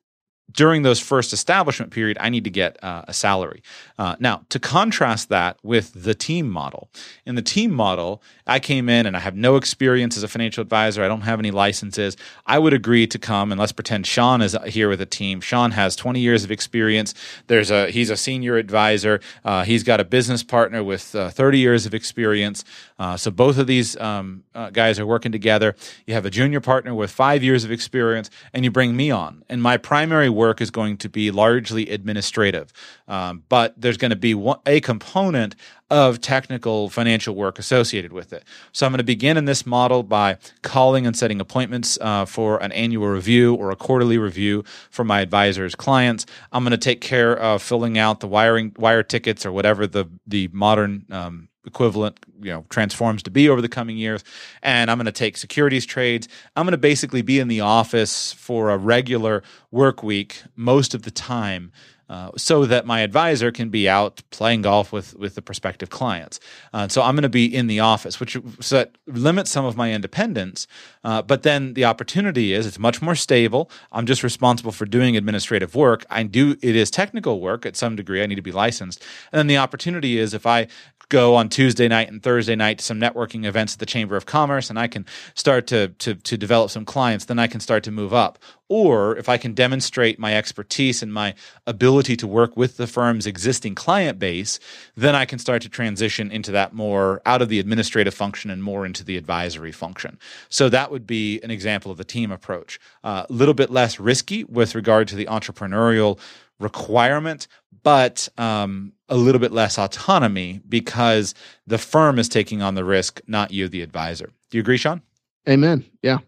during those first establishment period, I need to get uh, a salary. Uh, now, to contrast that with the team model, in the team model, I came in and I have no experience as a financial advisor. I don't have any licenses. I would agree to come and let's pretend Sean is here with a team. Sean has 20 years of experience. There's a he's a senior advisor. Uh, he's got a business partner with uh, 30 years of experience. Uh, so both of these um, uh, guys are working together. You have a junior partner with five years of experience, and you bring me on. And my primary work is going to be largely administrative, um, but there's going to be one, a component of technical financial work associated with it. So I'm going to begin in this model by calling and setting appointments uh, for an annual review or a quarterly review for my advisor's clients. I'm going to take care of filling out the wiring wire tickets or whatever the the modern um, equivalent you know transforms to be over the coming years and i'm going to take securities trades i'm going to basically be in the office for a regular work week most of the time uh, so that my advisor can be out playing golf with with the prospective clients. Uh, so I'm going to be in the office, which so that limits some of my independence. Uh, but then the opportunity is it's much more stable. I'm just responsible for doing administrative work. I do it is technical work at some degree. I need to be licensed, and then the opportunity is if I go on Tuesday night and Thursday night to some networking events at the Chamber of Commerce and I can start to, to, to develop some clients, then I can start to move up. Or if I can demonstrate my expertise and my ability to work with the firm's existing client base, then I can start to transition into that more out of the administrative function and more into the advisory function. So that would be an example of the team approach. A uh, little bit less risky with regard to the entrepreneurial requirement, but um, a little bit less autonomy because the firm is taking on the risk, not you, the advisor. Do you agree, Sean? Amen. Yeah.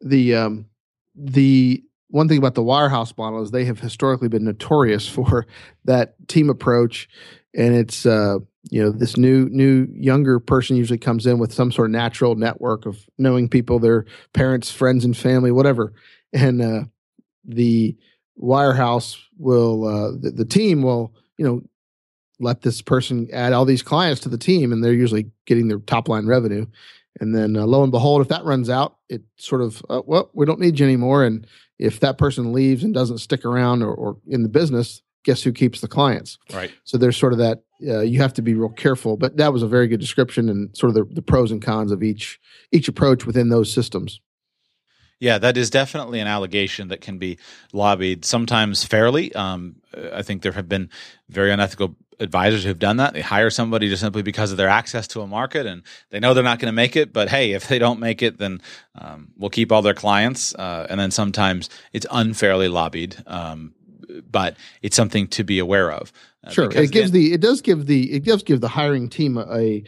The um, the one thing about the wirehouse model is they have historically been notorious [laughs] for that team approach, and it's uh, you know this new new younger person usually comes in with some sort of natural network of knowing people, their parents, friends, and family, whatever, and uh, the wirehouse will uh, the, the team will you know let this person add all these clients to the team and they're usually getting their top line revenue. And then uh, lo and behold if that runs out it sort of uh, well we don't need you anymore. And if that person leaves and doesn't stick around or, or in the business guess who keeps the clients? Right. So there's sort of that uh, you have to be real careful. But that was a very good description and sort of the, the pros and cons of each each approach within those systems yeah, that is definitely an allegation that can be lobbied sometimes fairly. Um, I think there have been very unethical advisors who've done that. They hire somebody just simply because of their access to a market and they know they're not going to make it. But hey, if they don't make it, then um, we'll keep all their clients. Uh, and then sometimes it's unfairly lobbied. Um, but it's something to be aware of. Uh, sure, it gives the, the it does give the it does give the hiring team a, a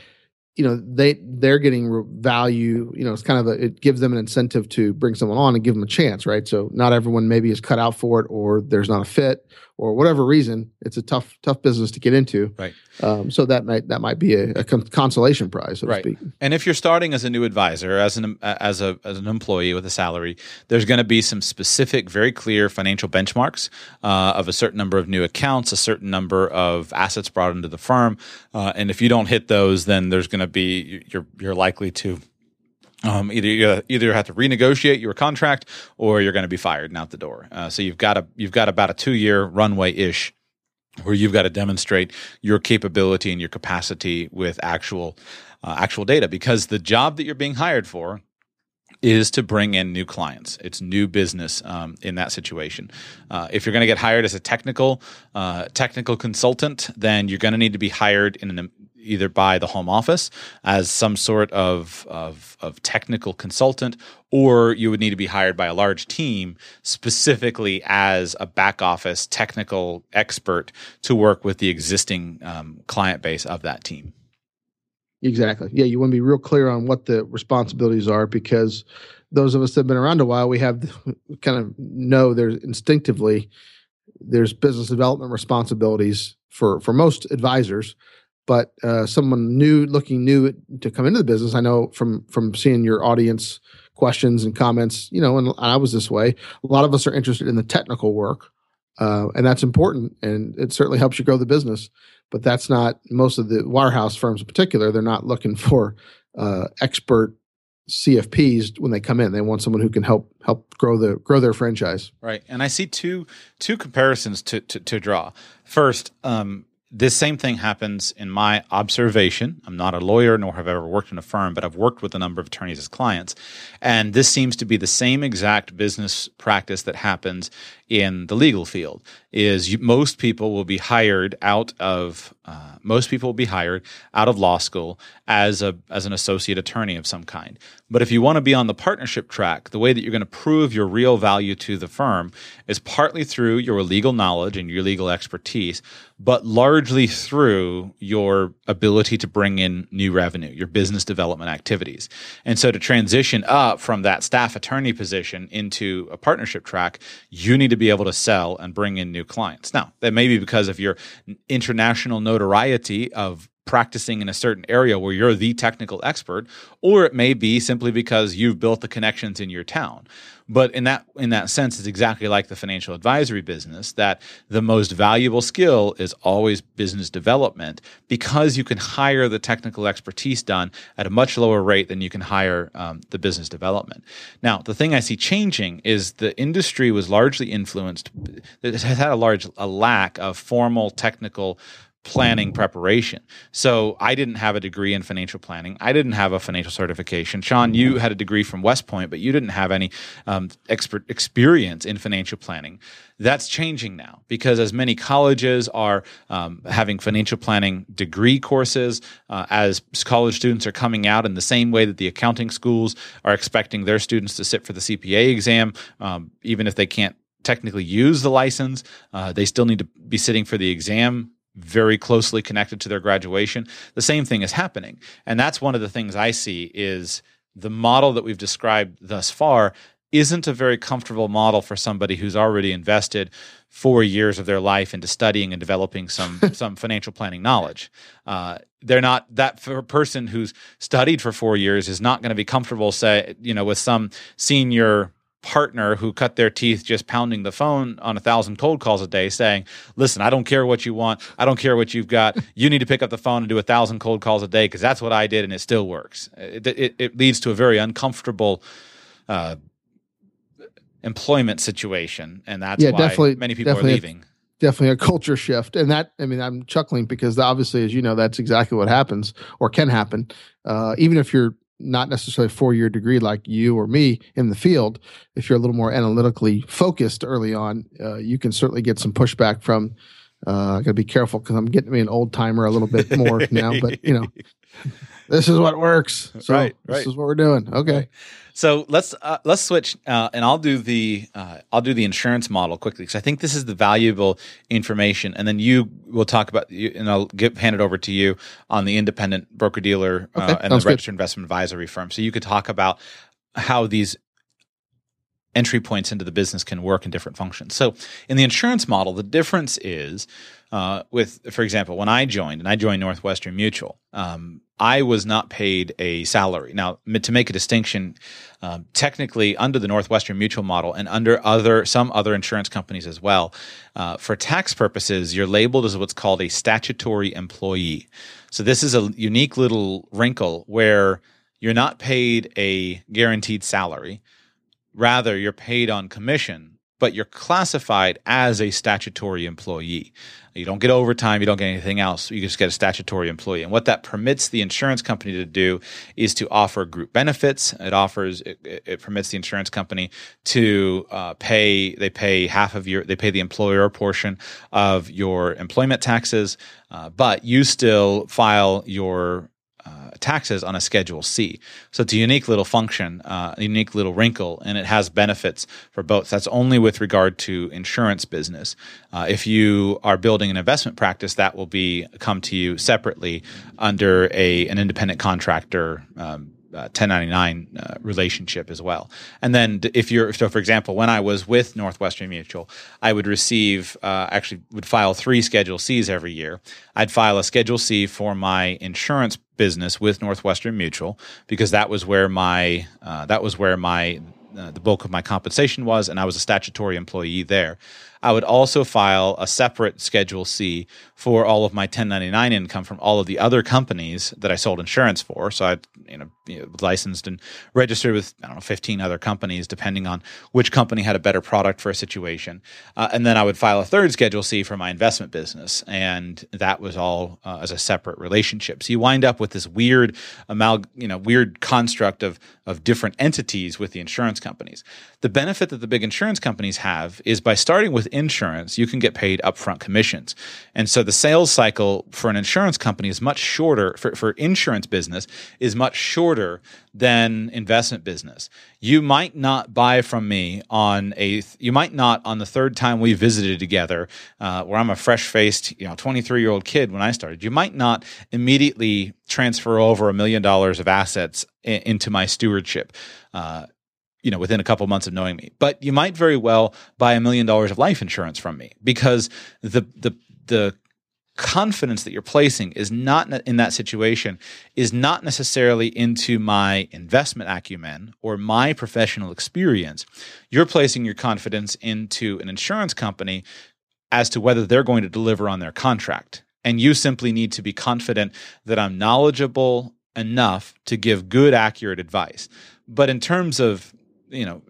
you know they they're getting value you know it's kind of a, it gives them an incentive to bring someone on and give them a chance right? So not everyone maybe is cut out for it or there's not a fit or whatever reason it's a tough tough business to get into. Right. Um, so that might that might be a, a consolation prize so right. to speak. And if you're starting as a new advisor as an as a as an employee with a salary there's going to be some specific very clear financial benchmarks uh, of a certain number of new accounts a certain number of assets brought into the firm. Uh, and if you don't hit those then there's going to be you're you're likely to um, either you either have to renegotiate your contract or you're going to be fired and out the door. Uh, so you've got a you've got about a two year runway ish where you've got to demonstrate your capability and your capacity with actual uh, actual data because the job that you're being hired for is to bring in new clients. It's new business um, in that situation. Uh, if you're going to get hired as a technical uh, technical consultant, then you're going to need to be hired in an either by the home office as some sort of, of, of technical consultant, or you would need to be hired by a large team specifically as a back office technical expert to work with the existing um, client base of that team. Exactly. Yeah, you want to be real clear on what the responsibilities are because those of us that have been around a while, we have [laughs] kind of know there's instinctively there's business development responsibilities for for most advisors but uh, someone new looking new to come into the business i know from from seeing your audience questions and comments you know and i was this way a lot of us are interested in the technical work uh, and that's important and it certainly helps you grow the business but that's not most of the wirehouse firms in particular they're not looking for uh, expert CFPs when they come in. They want someone who can help help grow the grow their franchise. Right, and I see two two comparisons to to, to draw. First, um, this same thing happens in my observation. I'm not a lawyer, nor have I ever worked in a firm, but I've worked with a number of attorneys as clients, and this seems to be the same exact business practice that happens in the legal field is you, most people will be hired out of uh, most people will be hired out of law school as a as an associate attorney of some kind. But if you want to be on the partnership track, the way that you're going to prove your real value to the firm is partly through your legal knowledge and your legal expertise, but largely through your ability to bring in new revenue, your business development activities. And so to transition up from that staff attorney position into a partnership track, you need to be able to sell and bring in new clients. Now, that may be because of your international notoriety of practicing in a certain area where you're the technical expert, or it may be simply because you've built the connections in your town. But in that in that sense, it's exactly like the financial advisory business that the most valuable skill is always business development because you can hire the technical expertise done at a much lower rate than you can hire um, the business development. Now, the thing I see changing is the industry was largely influenced. It has had a large a lack of formal technical planning preparation. So I didn't have a degree in financial planning. I didn't have a financial certification. Sean, you had a degree from West Point, but you didn't have any um, expert experience in financial planning. That's changing now because as many colleges are um, having financial planning degree courses, uh, as college students are coming out in the same way that the accounting schools are expecting their students to sit for the CPA exam, um, even if they can't technically use the license, uh, they still need to be sitting for the exam very closely connected to their graduation the same thing is happening and that's one of the things i see is the model that we've described thus far isn't a very comfortable model for somebody who's already invested four years of their life into studying and developing some [laughs] some financial planning knowledge. Uh, they're not that person who's studied for four years is not going to be comfortable, say, you know, with some senior partner who cut their teeth just pounding the phone on a thousand cold calls a day saying, listen, I don't care what you want. I don't care what you've got. [laughs] You need to pick up the phone and do a thousand cold calls a day because that's what I did and it still works. It, it, it leads to a very uncomfortable uh, employment situation. And that's yeah, why definitely, many people definitely are leaving. A, definitely a culture shift. And that, I mean, I'm chuckling because obviously, as you know, that's exactly what happens or can happen. Uh, even if you're not necessarily a four year degree like you or me in the field, if you're a little more analytically focused early on, uh, you can certainly get some pushback from. Uh, I got to be careful because I'm getting me an old timer a little bit more now, but you know, [laughs] this is what works. So right, right. this is what we're doing. Okay. So let's uh, let's switch, uh, and I'll do the uh, I'll do the insurance model quickly because I think this is the valuable information, and then you will talk about, and I'll give, hand it over to you on the independent broker dealer uh, okay, and the registered investment advisory firm. So you could talk about how these entry points into the business can work in different functions. So in the insurance model, the difference is uh, with, for example, when I joined, and I joined Northwestern Mutual, um, I was not paid a salary. Now, to make a distinction, um, technically under the Northwestern Mutual model and under other some other insurance companies as well, uh, for tax purposes, you're labeled as what's called a statutory employee. So this is a unique little wrinkle where you're not paid a guaranteed salary. Rather, you're paid on commission but you're classified as a statutory employee. You don't get overtime, you don't get anything else. You just get a statutory employee. And what that permits the insurance company to do is to offer group benefits. It offers, it, it permits the insurance company to uh, pay, they pay half of your, they pay the employer portion of your employment taxes, uh, but you still file your uh, taxes on a Schedule C. So it's a unique little function, uh, a unique little wrinkle, and it has benefits for both. That's only with regard to insurance business. Uh, if you are building an investment practice, that will be come to you separately under a an independent contractor. Um, uh, 1099 uh, relationship as well. And then if you're so for example, when I was with Northwestern Mutual, I would receive uh, actually would file three Schedule Cs every year. I'd file a Schedule C for my insurance business with Northwestern Mutual because that was where my uh, that was where my uh, the bulk of my compensation was, and I was a statutory employee there. I would also file a separate Schedule C for all of my 1099 income from all of the other companies that I sold insurance for. So I, you know, licensed and registered with I don't know 15 other companies, depending on which company had a better product for a situation. Uh, and then I would file a third Schedule C for my investment business, and that was all uh, as a separate relationship. So you wind up with this weird amal, you know, weird construct of of different entities with the insurance companies. The benefit that the big insurance companies have is by starting with insurance, you can get paid upfront commissions. And so the sales cycle for an insurance company is much shorter, for, for insurance business, is much shorter than investment business. You might not buy from me on a, you might not on the third time we visited together, uh, where I'm a fresh faced, you know, 23 year old kid when I started, you might not immediately transfer over a million dollars of assets into my stewardship. Uh, you know, within a couple months of knowing me. But you might very well buy a million dollars of life insurance from me because the the the confidence that you're placing is not in that situation is not necessarily into my investment acumen or my professional experience. You're placing your confidence into an insurance company as to whether they're going to deliver on their contract. And you simply need to be confident that I'm knowledgeable enough to give good, accurate advice. But in terms of you know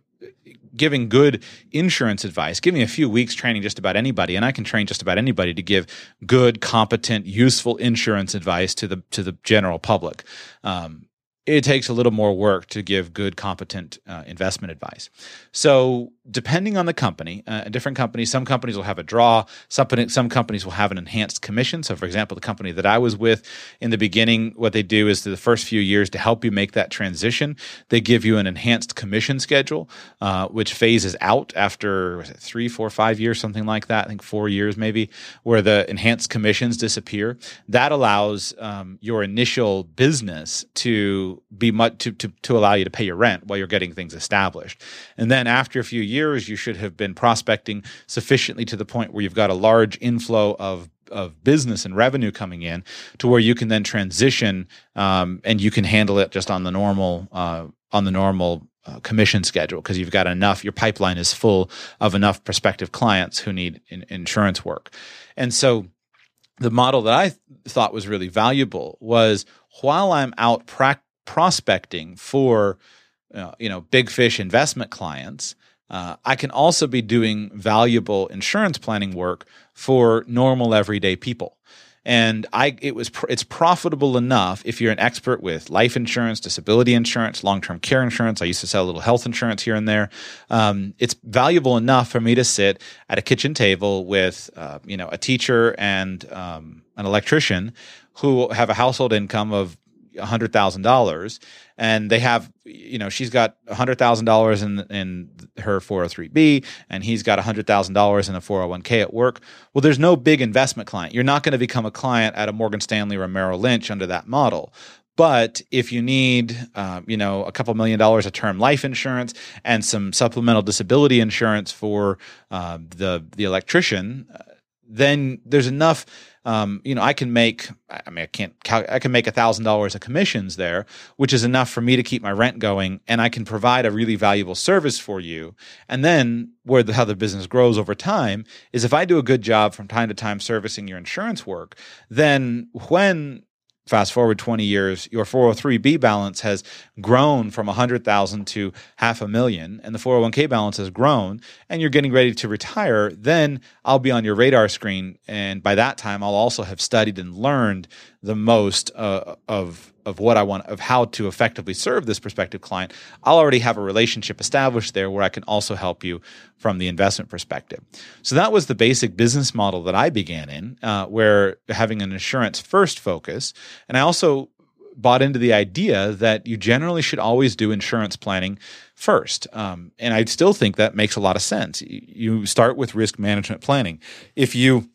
giving good insurance advice. Give me a few weeks training just about anybody, and I can train just about anybody to give good, competent, useful insurance advice to the to the general public. Um, it takes a little more work to give good, competent uh, investment advice. So, depending on the company, uh, different companies, some companies will have a draw, some, some companies will have an enhanced commission. So, for example, the company that I was with in the beginning, what they do is the first few years to help you make that transition, they give you an enhanced commission schedule, uh, which phases out after it, three, four, five years, something like that. I think four years maybe, where the enhanced commissions disappear. That allows um, your initial business to be much to, to, to allow you to pay your rent while you're getting things established. And then after a few years, you should have been prospecting sufficiently to the point where you've got a large inflow of of business and revenue coming in to where you can then transition um, and you can handle it just on the normal uh, on the normal uh, commission schedule because you've got enough your pipeline is full of enough prospective clients who need in, insurance work and so the model that i th- thought was really valuable was while i'm out pra- prospecting for uh, you know big fish investment clients uh, i can also be doing valuable insurance planning work for normal everyday people and I it was it's profitable enough if you're an expert with life insurance, disability insurance, long term care insurance. I used to sell a little health insurance here and there. Um, it's valuable enough for me to sit at a kitchen table with uh, you know a teacher and um, an electrician who have a household income of $100,000 and they have you know she's got $100,000 in in her 403b and he's got $100,000 in a 401k at work. Well there's no big investment client. You're not going to become a client at a Morgan Stanley or Merrill Lynch under that model. But if you need, uh, you know, a couple million dollars of term life insurance and some supplemental disability insurance for uh, the the electrician, then there's enough um, you know, I can make, I mean, I can't, I can make a thousand dollars of commissions there, which is enough for me to keep my rent going, and I can provide a really valuable service for you. And then where the how the business grows over time is if I do a good job from time to time servicing your insurance work, then when fast forward 20 years, your 403b balance has grown from 100,000 to half a million and the 401k balance has grown and you're getting ready to retire, then I'll be on your radar screen and by that time I'll also have studied and learned the most uh, of of what I want of how to effectively serve this prospective client, I'll already have a relationship established there where I can also help you from the investment perspective. So that was the basic business model that I began in, uh, where having an insurance first focus, and I also bought into the idea that you generally should always do insurance planning first. Um, and I still think that makes a lot of sense. You start with risk management planning. If you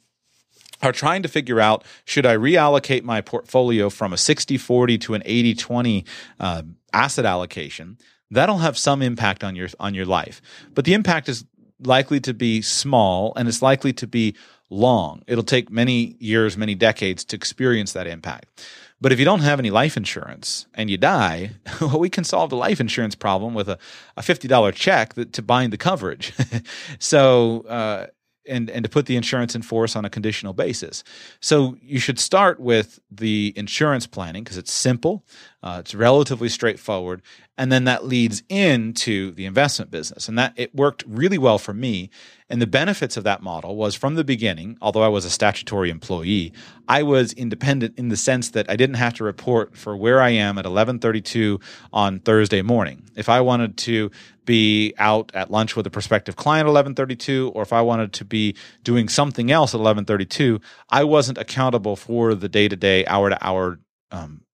are trying to figure out should I reallocate my portfolio from a 60 40 to an 80 20 uh, asset allocation, that'll have some impact on your on your life. But the impact is likely to be small and it's likely to be long. It'll take many years, many decades to experience that impact. But if you don't have any life insurance and you die, [laughs] well, we can solve the life insurance problem with a, a $50 check that, to bind the coverage. [laughs] so, uh, and and to put the insurance in force on a conditional basis. So you should start with the insurance planning because it's simple, uh, it's relatively straightforward, and then that leads into the investment business, and that it worked really well for me. And the benefits of that model was from the beginning, although I was a statutory employee, I was independent in the sense that I didn't have to report for where I am at 11:32 on Thursday morning. If I wanted to be out at lunch with a prospective client at 11:32 or if I wanted to be doing something else at 11:32, I wasn't accountable for the day-to-day, hour-to-hour um,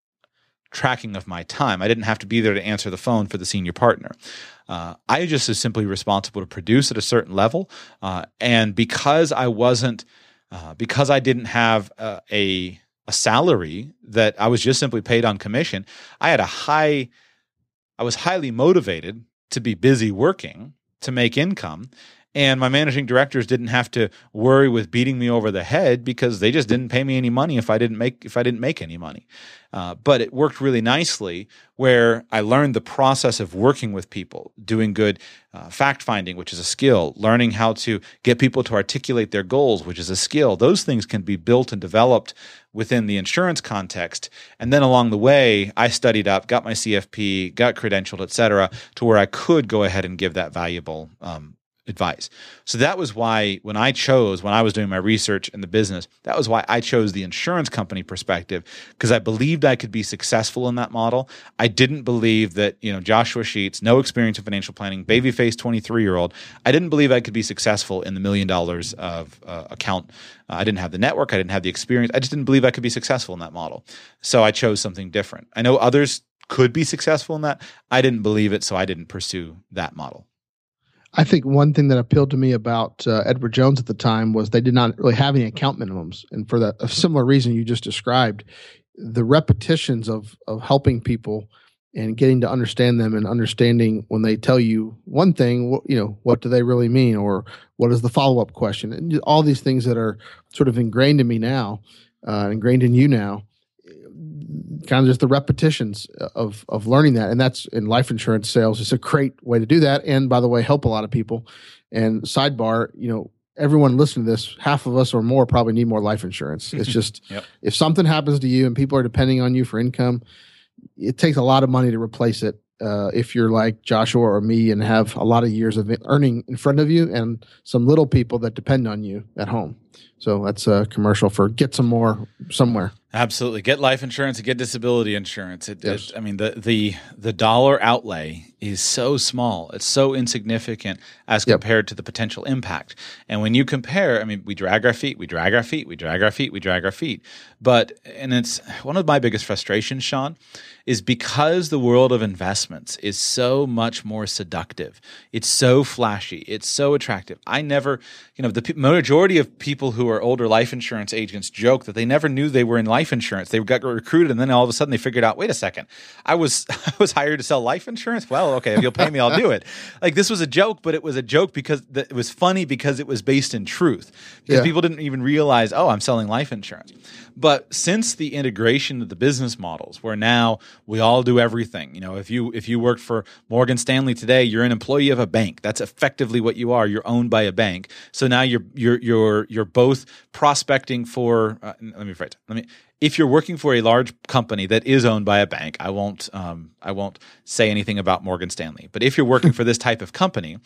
tracking of my time. I didn't have to be there to answer the phone for the senior partner. Uh, I just was simply responsible to produce at a certain level, uh, and because I wasn't, uh, because I didn't have uh, a a salary that I was just simply paid on commission, I had a high, I was highly motivated to be busy working to make income. And my managing directors didn't have to worry with beating me over the head because they just didn't pay me any money if I didn't make if I didn't make any money. Uh, but it worked really nicely where I learned the process of working with people, doing good uh, fact finding, which is a skill, learning how to get people to articulate their goals, which is a skill. Those things can be built and developed within the insurance context. And then along the way, I studied up, got my CFP, got credentialed, et cetera, to where I could go ahead and give that valuable um, advice. So that was why when I chose, when I was doing my research in the business, that was why I chose the insurance company perspective because I believed I could be successful in that model. I didn't believe that, you know, Joshua Sheets, no experience in financial planning, babyface 23 year old, I didn't believe I could be successful in the million dollars of uh, account. Uh, I didn't have the network. I didn't have the experience. I just didn't believe I could be successful in that model. So I chose something different. I know others could be successful in that. I didn't believe it, so I didn't pursue that model. I think one thing that appealed to me about uh, Edward Jones at the time was they did not really have any account minimums, and for that a similar reason you just described, the repetitions of of helping people and getting to understand them and understanding when they tell you one thing, you know, what do they really mean, or what is the follow up question, and all these things that are sort of ingrained in me now, uh, ingrained in you now kind of just the repetitions of of learning that and that's in life insurance sales it's a great way to do that and by the way help a lot of people and sidebar you know everyone listening to this half of us or more probably need more life insurance it's [laughs] just yep. if something happens to you and people are depending on you for income it takes a lot of money to replace it uh, if you're like Joshua or me and have a lot of years of earning in front of you and some little people that depend on you at home. So that's a commercial for get some more somewhere. Absolutely, get life insurance and get disability insurance. It, yes. it, I mean, the the the dollar outlay is so small; it's so insignificant as yep. compared to the potential impact. And when you compare, I mean, we drag our feet, we drag our feet, we drag our feet, we drag our feet. But and it's one of my biggest frustrations, Sean, is because the world of investments is so much more seductive. It's so flashy. It's so attractive. I never, you know, the majority of people who are older life insurance agents joke that they never knew they were in life insurance. They got recruited and then all of a sudden they figured out, wait a second, I was [laughs] I was hired to sell life insurance. Well, okay, if you'll pay me, I'll do it. Like this was a joke, but it was a joke because it was funny because it was based in truth. Because yeah. people didn't even realize, oh, I'm selling life insurance. But since the integration of the business models, where now we all do everything, you know, if you if you worked for Morgan Stanley today, you're an employee of a bank. That's effectively what you are. You're owned by a bank. So now you're you're you're you're both prospecting for. Uh, let me phrase. Let me if you're working for a large company that is owned by a bank, I won't um, I won't say anything about Morgan Stanley. But if you're working for this type of company,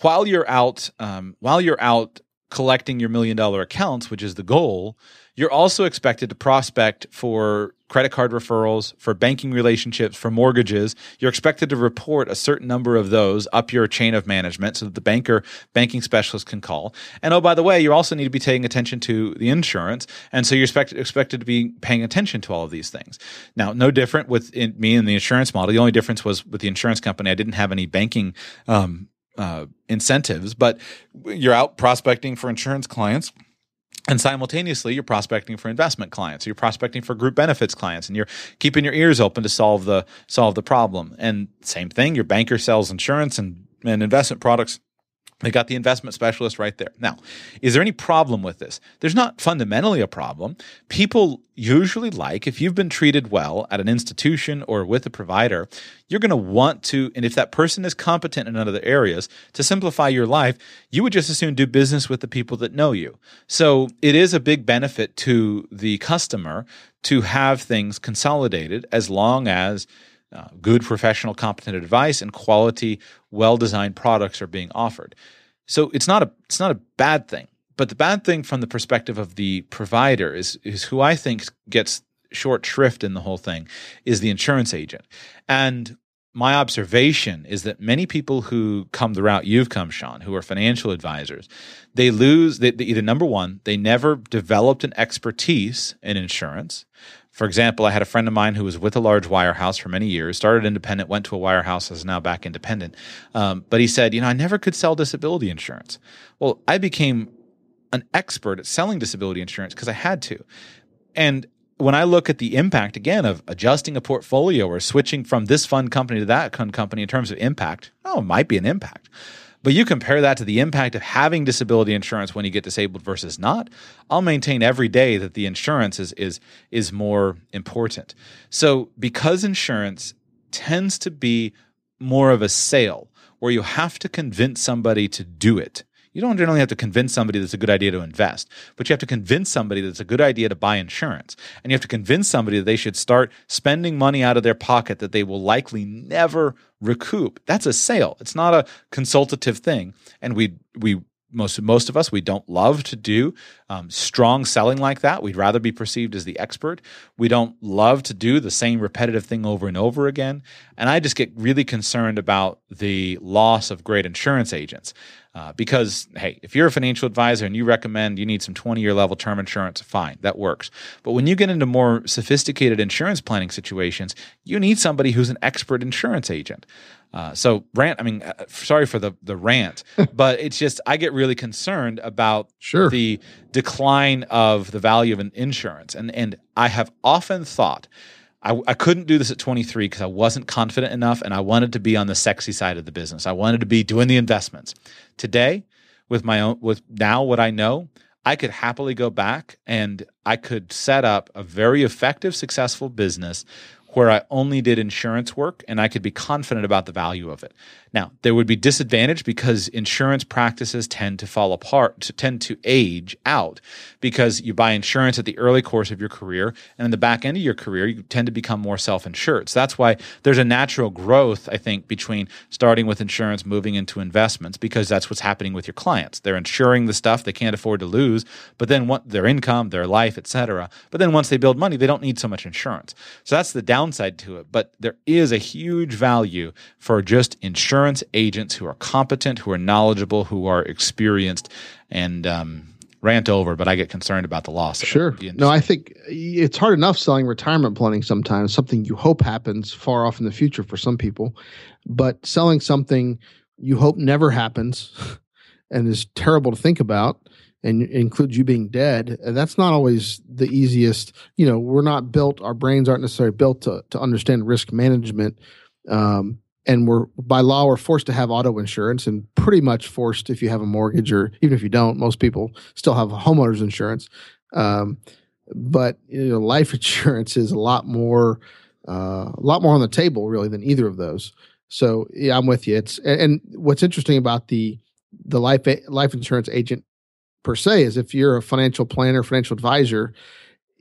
while you're out um, while you're out collecting your million dollar accounts, which is the goal, you're also expected to prospect for credit card referrals, for banking relationships, for mortgages. You're expected to report a certain number of those up your chain of management so that the banker, banking specialist can call. And oh, by the way, you also need to be paying attention to the insurance. And so you're expected, expected to be paying attention to all of these things. Now, no different with in, me and the insurance model. The only difference was with the insurance company, I didn't have any banking um, uh, incentives, but you're out prospecting for insurance clients. And simultaneously, you're prospecting for investment clients. You're prospecting for group benefits clients, and you're keeping your ears open to solve the solve the problem. And same thing, your banker sells insurance and, and investment products they got the investment specialist right there. Now, is there any problem with this? There's not fundamentally a problem. People usually like, if you've been treated well at an institution or with a provider, you're going to want to, and if that person is competent in other areas, to simplify your life, you would just as soon do business with the people that know you. So it is a big benefit to the customer to have things consolidated as long as uh, good professional competent advice and quality well designed products are being offered. So it's not a it's not a bad thing but the bad thing from the perspective of the provider is is who i think gets short shrift in the whole thing is the insurance agent. And my observation is that many people who come the route you've come, Sean, who are financial advisors, they lose they, they either number one, they never developed an expertise in insurance, for example, I had a friend of mine who was with a large wirehouse for many years, started independent, went to a wirehouse, is now back independent. Um, but he said, you know, I never could sell disability insurance. Well, I became an expert at selling disability insurance because I had to. And when I look at the impact again of adjusting a portfolio or switching from this fund company to that fund company in terms of impact, oh, it might be an impact. But you compare that to the impact of having disability insurance when you get disabled versus not. I'll maintain every day that the insurance is is is more important. So because insurance tends to be more of a sale where you have to convince somebody to do it you don't generally have to convince somebody that it's a good idea to invest, but you have to convince somebody that it's a good idea to buy insurance. And you have to convince somebody that they should start spending money out of their pocket that they will likely never recoup. That's a sale. It's not a consultative thing. And we we most most of us we don't love to do um, strong selling like that we'd rather be perceived as the expert we don't love to do the same repetitive thing over and over again and i just get really concerned about the loss of great insurance agents uh, because, hey, if you're a financial advisor and you recommend you need some 20 year level term insurance, fine, that works. But when you get into more sophisticated insurance planning situations, you need somebody who's an expert insurance agent. Uh, so rant. I mean, uh, sorry for the the rant, [laughs] but it's just I get really concerned about sure. the decline of the value of an insurance, and and I have often thought I, I couldn't do this at 23 because I wasn't confident enough and I wanted to be on the sexy side of the business. I wanted to be doing the investments. Today, with my own, with now what I know, I could happily go back and I could set up a very effective, successful business where I only did insurance work and I could be confident about the value of it. Now, there would be disadvantage because insurance practices tend to fall apart, to tend to age out because you buy insurance at the early course of your career and in the back end of your career you tend to become more self-insured. So that's why there's a natural growth I think between starting with insurance moving into investments because that's what's happening with your clients. They're insuring the stuff they can't afford to lose, but then what their income, their life, etc. But then once they build money, they don't need so much insurance. So that's the downside to it, but there is a huge value for just insurance insurance agents who are competent, who are knowledgeable, who are experienced, and um, rant over, but I get concerned about the loss. Sure. No, I think it's hard enough selling retirement planning sometimes, something you hope happens far off in the future for some people, but selling something you hope never happens [laughs] and is terrible to think about and includes you being dead and that's not always the easiest you know we're not built our brains aren't necessarily built to, to understand risk management um, and we're by law we're forced to have auto insurance and pretty much forced if you have a mortgage or even if you don't most people still have homeowners insurance. Um, but you know life [laughs] insurance is a lot more uh, a lot more on the table really than either of those. So yeah i'm with you. It's and, and what's interesting about the the life life insurance agent per se is if you're a financial planner financial advisor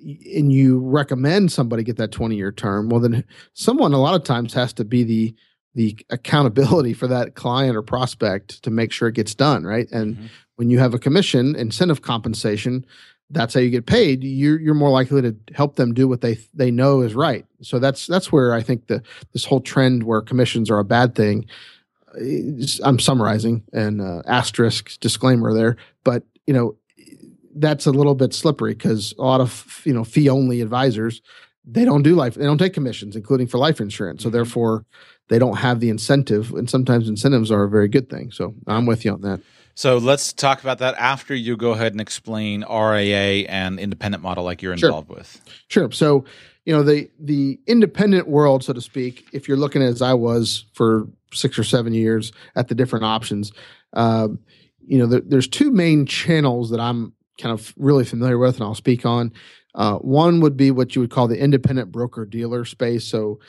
and you recommend somebody get that 20 year term, well, then someone a lot of times has to be the the accountability for that client or prospect to make sure it gets done right and mm-hmm. when you have a commission incentive compensation that's how you get paid you're you're more likely to help them do what they they know is right so that's that's where i think the this whole trend where commissions are a bad thing i'm summarizing and uh, asterisk disclaimer there but you know that's a little bit slippery because a lot of you know fee only advisors they don't do life they don't take commissions including for life insurance so mm-hmm. therefore they don't have the incentive and sometimes incentives are a very good thing. So i'm with you on that. So let's talk about that after you go ahead and explain ria and independent model like you're involved sure. with. Sure. So you know the the independent world so to speak if you're looking as i was for six or seven years at the different options uh, you know the, there's two main channels that i'm kind of really familiar with and i'll speak on. Uh, one would be what you would call the independent broker dealer space. So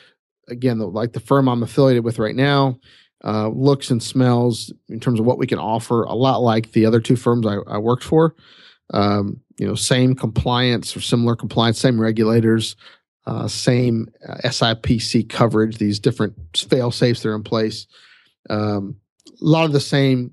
again, the, like the firm I'm affiliated with right now, uh, looks and smells in terms of what we can offer a lot like the other two firms I, I worked for. Um, you know, same compliance or similar compliance, same regulators, uh, same uh, SIPC coverage, these different fail safes that are in place. Um, a lot of the same,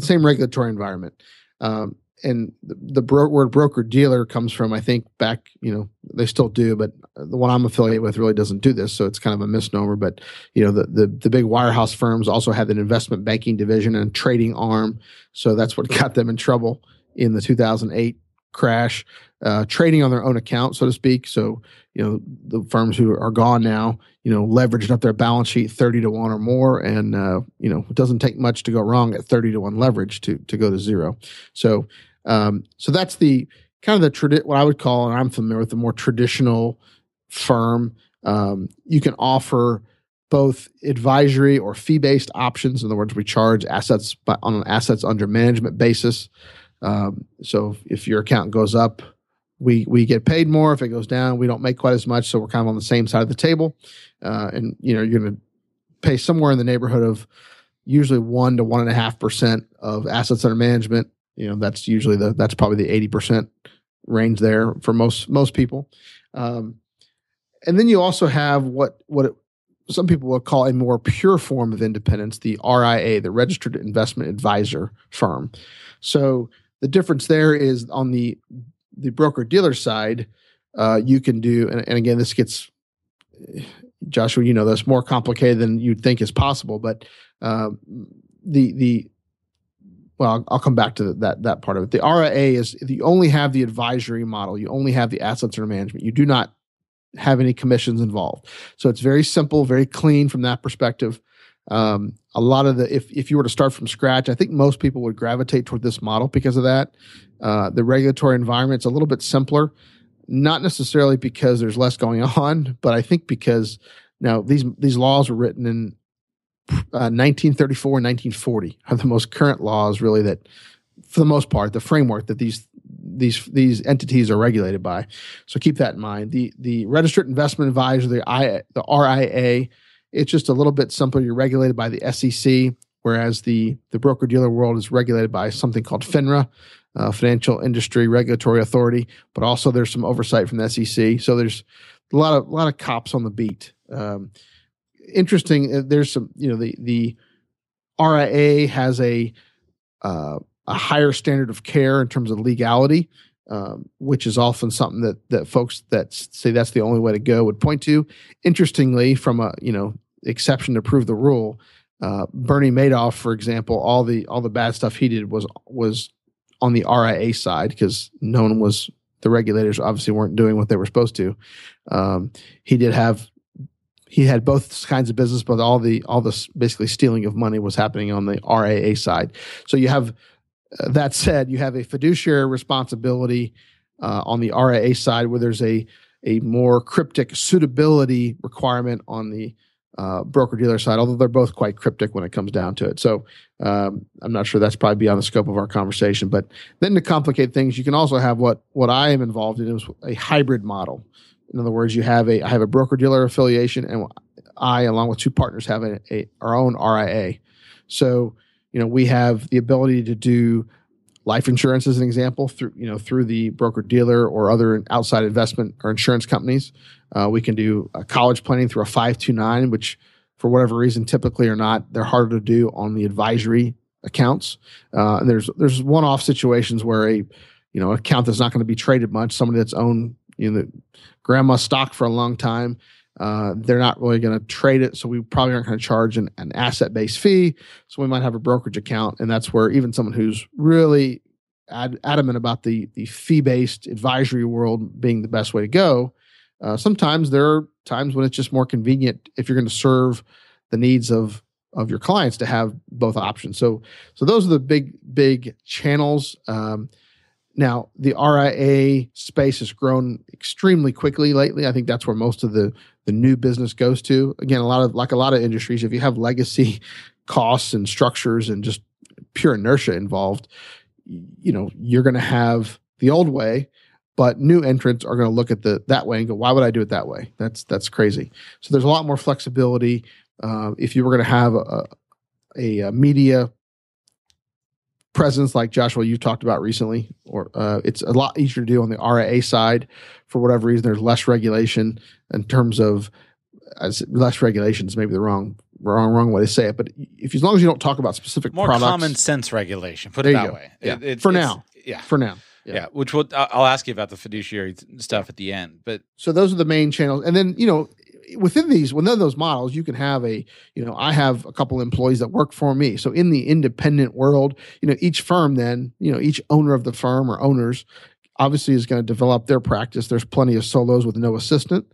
same regulatory environment. Um, and the, the bro- word broker dealer comes from I think back you know they still do but the one I'm affiliated with really doesn't do this so it's kind of a misnomer but you know the the, the big wirehouse firms also had an investment banking division and trading arm so that's what [laughs] got them in trouble in the 2008 crash. Uh, trading on their own account so to speak so you know the firms who are gone now you know leveraged up their balance sheet 30 to 1 or more and uh, you know it doesn't take much to go wrong at 30 to 1 leverage to to go to zero. So um, so that's the kind of the tradi- what I would call, and I'm familiar with the more traditional firm. Um, you can offer both advisory or fee based options. In other words, we charge assets by, on an assets under management basis. Um, so if your account goes up, we we get paid more. If it goes down, we don't make quite as much. So we're kind of on the same side of the table. Uh, and you know you're going to pay somewhere in the neighborhood of usually one to one and a half percent of assets under management you know, that's usually the that's probably the eighty percent range there for most most people. Um, and then you also have what what it, some people will call a more pure form of independence, the RIA, the Registered Investment Advisor firm. So the difference there is on the the broker dealer side, uh, you can do, and, and, again, this gets Joshua, you know, that's more complicated than you'd think is possible, but uh, the the well, I'll, come back to that that part of it. The RIA is you only have the advisory model. You only have the assets under management. You do not have any commissions involved. So it's very simple, very clean from that perspective. Um, a lot of the if if you were to start from scratch, I think most people would gravitate toward this model because of that. Uh, the regulatory environment's a little bit simpler, not necessarily because there's less going [laughs] on, but I think because now these these laws were written in 1934 and 1940 are the most current laws, really, that for the most part, the framework that these these these entities are regulated by. So keep that in mind. The the registered investment advisor, the I the RIA, it's just a little bit simpler. You're regulated by the SEC, whereas the the broker dealer world is regulated by something called FINRA, uh, Financial Industry Regulatory Authority. But also there's some oversight from the SEC. So there's a lot of a lot of cops on the beat. Um, interesting. Uh, there's some, you know, the the RIA has a uh, a higher standard of care in terms of legality, um, which is often something that that folks that say that's the only way to go would point to. Interestingly, from a you know exception to prove the rule, uh, Bernie Madoff, for example, all the all the bad stuff he did was was on the RIA side because no one was the regulators obviously weren't doing what they were supposed to. Um, he did have he had both kinds of business, but all the all this basically stealing of money was happening on the RIA side. So you have uh, that said, you have a fiduciary responsibility uh, on the RIA side, where there's a a more cryptic suitability requirement on the uh, broker dealer side, although they're both quite cryptic when it comes down to it. So um, I'm not sure that's probably beyond the scope of our conversation. But then to complicate things, you can also have what what I am involved in is a hybrid model. In other words, you have a I have a broker dealer affiliation, and I, along with two partners, have a, a, our own RIA. So you know we have the ability to do life insurance as an example through you know through the broker dealer or other outside investment or insurance companies. Uh, we can do college planning through a 529, which for whatever reason typically are not they're harder to do on the advisory accounts. Uh, and there's there's one off situations where a you know account that's not going to be traded much, somebody that's owned you know grandma stock for a long time. Uh, they're not really going to trade it, so we probably aren't going to charge an, an asset based fee. So we might have a brokerage account, and that's where even someone who's really ad- adamant about the the fee based advisory world being the best way to go. Uh, sometimes there are times when it's just more convenient if you're going to serve the needs of of your clients to have both options. So so those are the big big channels. Um, now the RIA space has grown extremely quickly lately. I think that's where most of the the new business goes to. Again, a lot of like a lot of industries, if you have legacy [laughs] costs and structures and just pure inertia involved, you know you're going to have the old way but new entrants are going to look at the that way and go, "Why would I do it that way?" That's that's crazy. So there's a lot more flexibility. Uh, if you were going to have a, a, a, media presence like Joshua you talked about recently, or uh, it's a lot easier to do on the RIA side. For whatever reason, there's less regulation in terms of as less regulations. Maybe the wrong wrong wrong way to say it, but if as long as you don't talk about specific more products, common sense regulation, put it that go. way. Yeah. It, it, for now, yeah, for now. Yeah. yeah. which will I'll ask you about the fiduciary stuff at the end. But so those are the main channels, and then you know within these within those models you can have a you know i have a couple employees that work for me. So in the independent world you know each firm then you know each owner of the firm or owners obviously is going to develop their practice. There's plenty of solos with no assistant.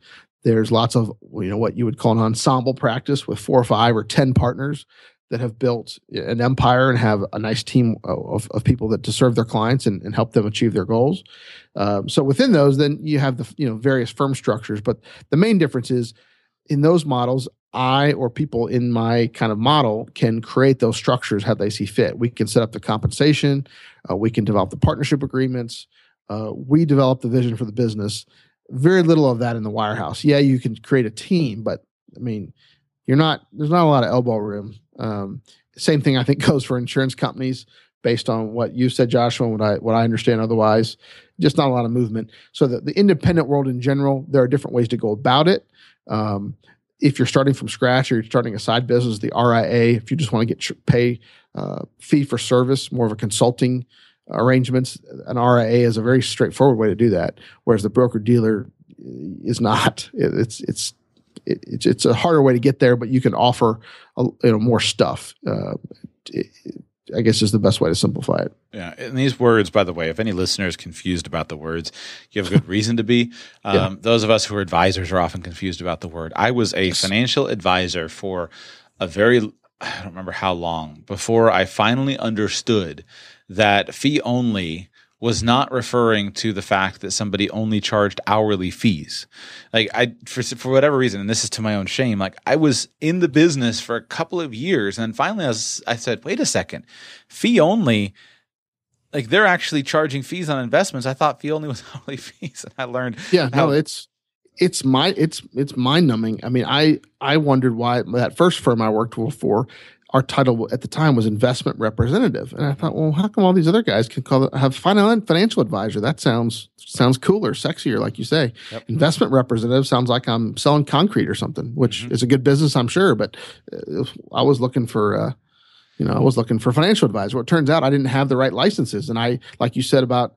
There's lots of you know what you would call an ensemble practice with four or five or ten partners that have built an empire and have a nice team of, of people that to serve their clients and, and help them achieve their goals. Um, so within those, then you have the you know various firm structures, but the main difference is in those models, I or people in my kind of model can create those structures how they see fit. We can set up the compensation, uh, we can develop the partnership agreements, uh, we develop the vision for the business. Very little of that in the wirehouse. Yeah, you can create a team, but I mean, you're not. There's not a lot of elbow room um, same thing I think [laughs] goes for insurance companies based on what you said, Joshua, and what I what I understand otherwise. Just not a lot of movement. So the, the independent world in general, there are different ways to go about it. Um, if you're starting from scratch or you're starting a side business, the RIA, if you just want to get pay uh, fee for service, more of a consulting arrangements, an RIA is a very straightforward way to do that. Whereas the broker dealer is not. It's it's it, it's it's a harder way to get there, but you can offer a, you know more stuff. Uh, it, I guess is the best way to simplify it. Yeah, and these words, by the way, if any listener is confused about the words, you have a good reason to be. [laughs] Um, yeah. Those of us who are advisors are often confused about the word. I was a yes. financial advisor for a very I don't remember how long before I finally understood that fee only was not referring to the fact that somebody only charged hourly fees. Like I, for, for whatever reason, and this is to my own shame, like I was in the business for a couple of years, and finally I, was, I said, wait a second, fee only. Like they're actually charging fees on investments. I thought fee only was [laughs] hourly fees, and I learned. Yeah, how, no, it's it's my it's it's mind numbing. I mean, I I wondered why that first firm I worked for our title at the time was investment representative, and I thought, well, how come all these other guys can call it, have financial advisor? That sounds sounds cooler, sexier, like you say. Yep. Investment representative sounds like I'm selling concrete or something, which mm-hmm. is a good business, I'm sure. But uh, I was looking for. Uh, you know, I was looking for financial advisor. Well, it turns out I didn't have the right licenses. And I, like you said about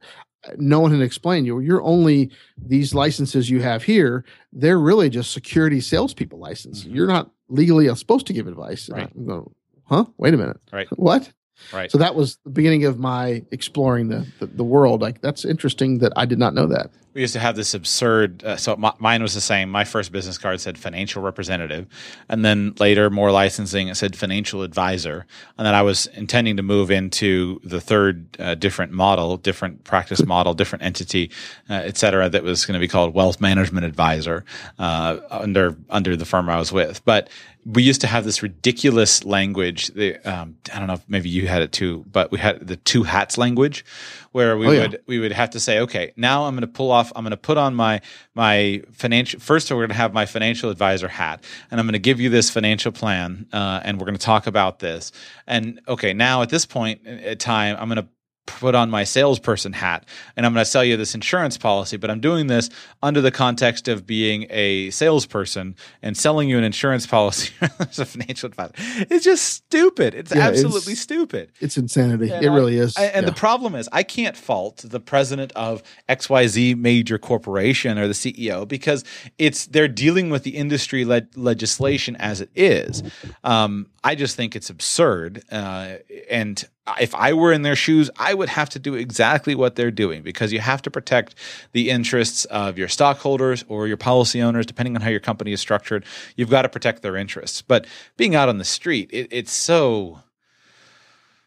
no one had explained you. You're only these licenses you have here. They're really just security salespeople license. Mm-hmm. You're not legally supposed to give advice. Right. I'm going, huh? Wait a minute. Right. What? Right. So that was the beginning of my exploring the, the, the world. Like that's interesting that I did not know that. We used to have this absurd. Uh, so my, mine was the same. My first business card said financial representative, and then later more licensing. It said financial advisor, and then I was intending to move into the third uh, different model, different practice model, different entity, uh, et cetera. That was going to be called wealth management advisor uh, under under the firm I was with. But we used to have this ridiculous language. The, um, I don't know if maybe you had it too, but we had the two hats language, where we oh, would yeah. we would have to say, okay, now I'm going to pull off. I'm going to put on my my financial. First, we're going to have my financial advisor hat, and I'm going to give you this financial plan, uh, and we're going to talk about this. And okay, now at this point at time, I'm going to put on my salesperson hat and I'm going to sell you this insurance policy, but I'm doing this under the context of being a salesperson and selling you an insurance policy [laughs] as a financial advisor. It's just stupid. It's yeah, absolutely it's, stupid. It's insanity. And it really is. I, and yeah. the problem is, I can't fault the president of XYZ major corporation or the CEO because it's they're dealing with the industry le- legislation as it is. Um, I just think it's absurd. Uh, and if I were in their shoes, I would have to do exactly what they're doing because you have to protect the interests of your stockholders or your policy owners, depending on how your company is structured. You've got to protect their interests. But being out on the street, it, it's so.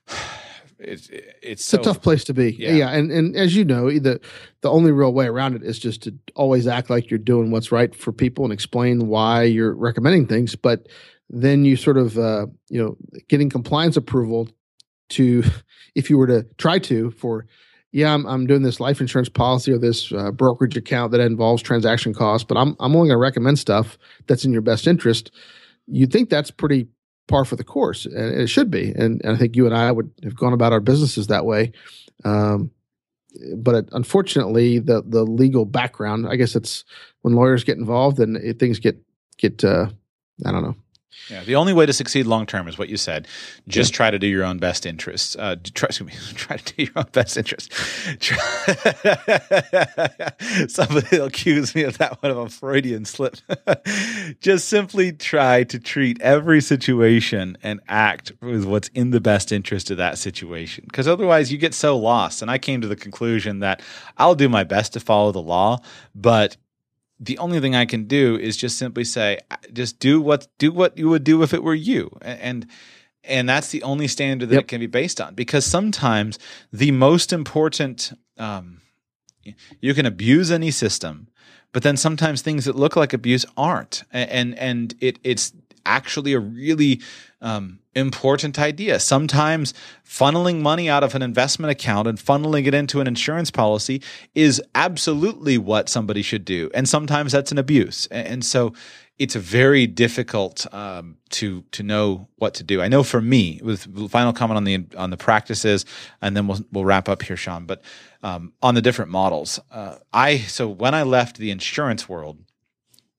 [sighs] It's, it's, it's a tough place to be. Yeah. yeah. And, and as you know, the, the only real way around it is just to always act like you're doing what's right for people and explain why you're recommending things. But then you sort of uh, you know getting compliance approval to [laughs] if you were to try to for yeah i'm, I'm doing this life insurance policy or this uh, brokerage account that involves transaction costs but i'm, I'm only going to recommend stuff that's in your best interest you'd think that's pretty par for the course and it should be and, and i think you and i would have gone about our businesses that way um, but it, unfortunately the the legal background i guess it's when lawyers get involved and it, things get get uh, i don't know yeah, the only way to succeed long term is what you said. Just yeah. try to do your own best interests. Uh, try, excuse me, [laughs] try to do your own best interests. [laughs] [laughs] Somebody will accuse me of that one of a Freudian slip. Just simply try to treat every situation and act with what's in the best interest of that situation. Because otherwise, you get so lost. And I came to the conclusion that I'll do my best to follow the law, but the only thing I can do is just simply say, just do what do what you would do if it were you, and and that's the only standard that yep. it can be based on. Because sometimes the most important, um, you can abuse any system, but then sometimes things that look like abuse aren't, and and it it's actually a really um, important idea. Sometimes funneling money out of an investment account and funneling it into an insurance policy is absolutely what somebody should do. And sometimes that's an abuse. And so it's very difficult um, to to know what to do. I know for me, with final comment on the on the practices, and then we'll we'll wrap up here, Sean. But um, on the different models, uh, I so when I left the insurance world,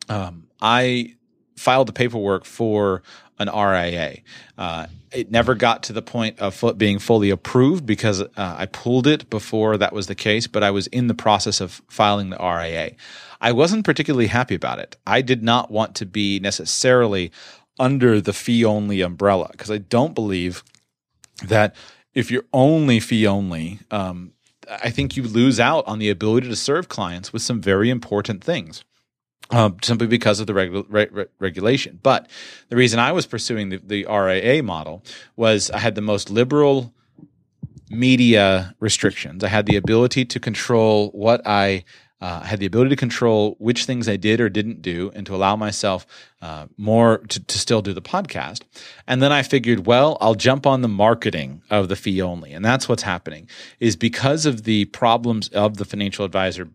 um, I filed the paperwork for an RIA. Uh, it never got to the point of being fully approved because uh, I pulled it before that was the case, but I was in the process of filing the RIA. I wasn't particularly happy about it. I did not want to be necessarily under the fee only umbrella because I don't believe that if you're only fee only, um, I think you lose out on the ability to serve clients with some very important things uh, simply because of the regu- re- regulation. But the reason I was pursuing the, the RIA model was I had the most liberal media restrictions. I had the ability to control what I uh, had the ability to control which things I did or didn't do and to allow myself uh, more to, to, still do the podcast. And then I figured, well, I'll jump on the marketing of the fee only. And that's what's happening is because of the problems of the financial advisor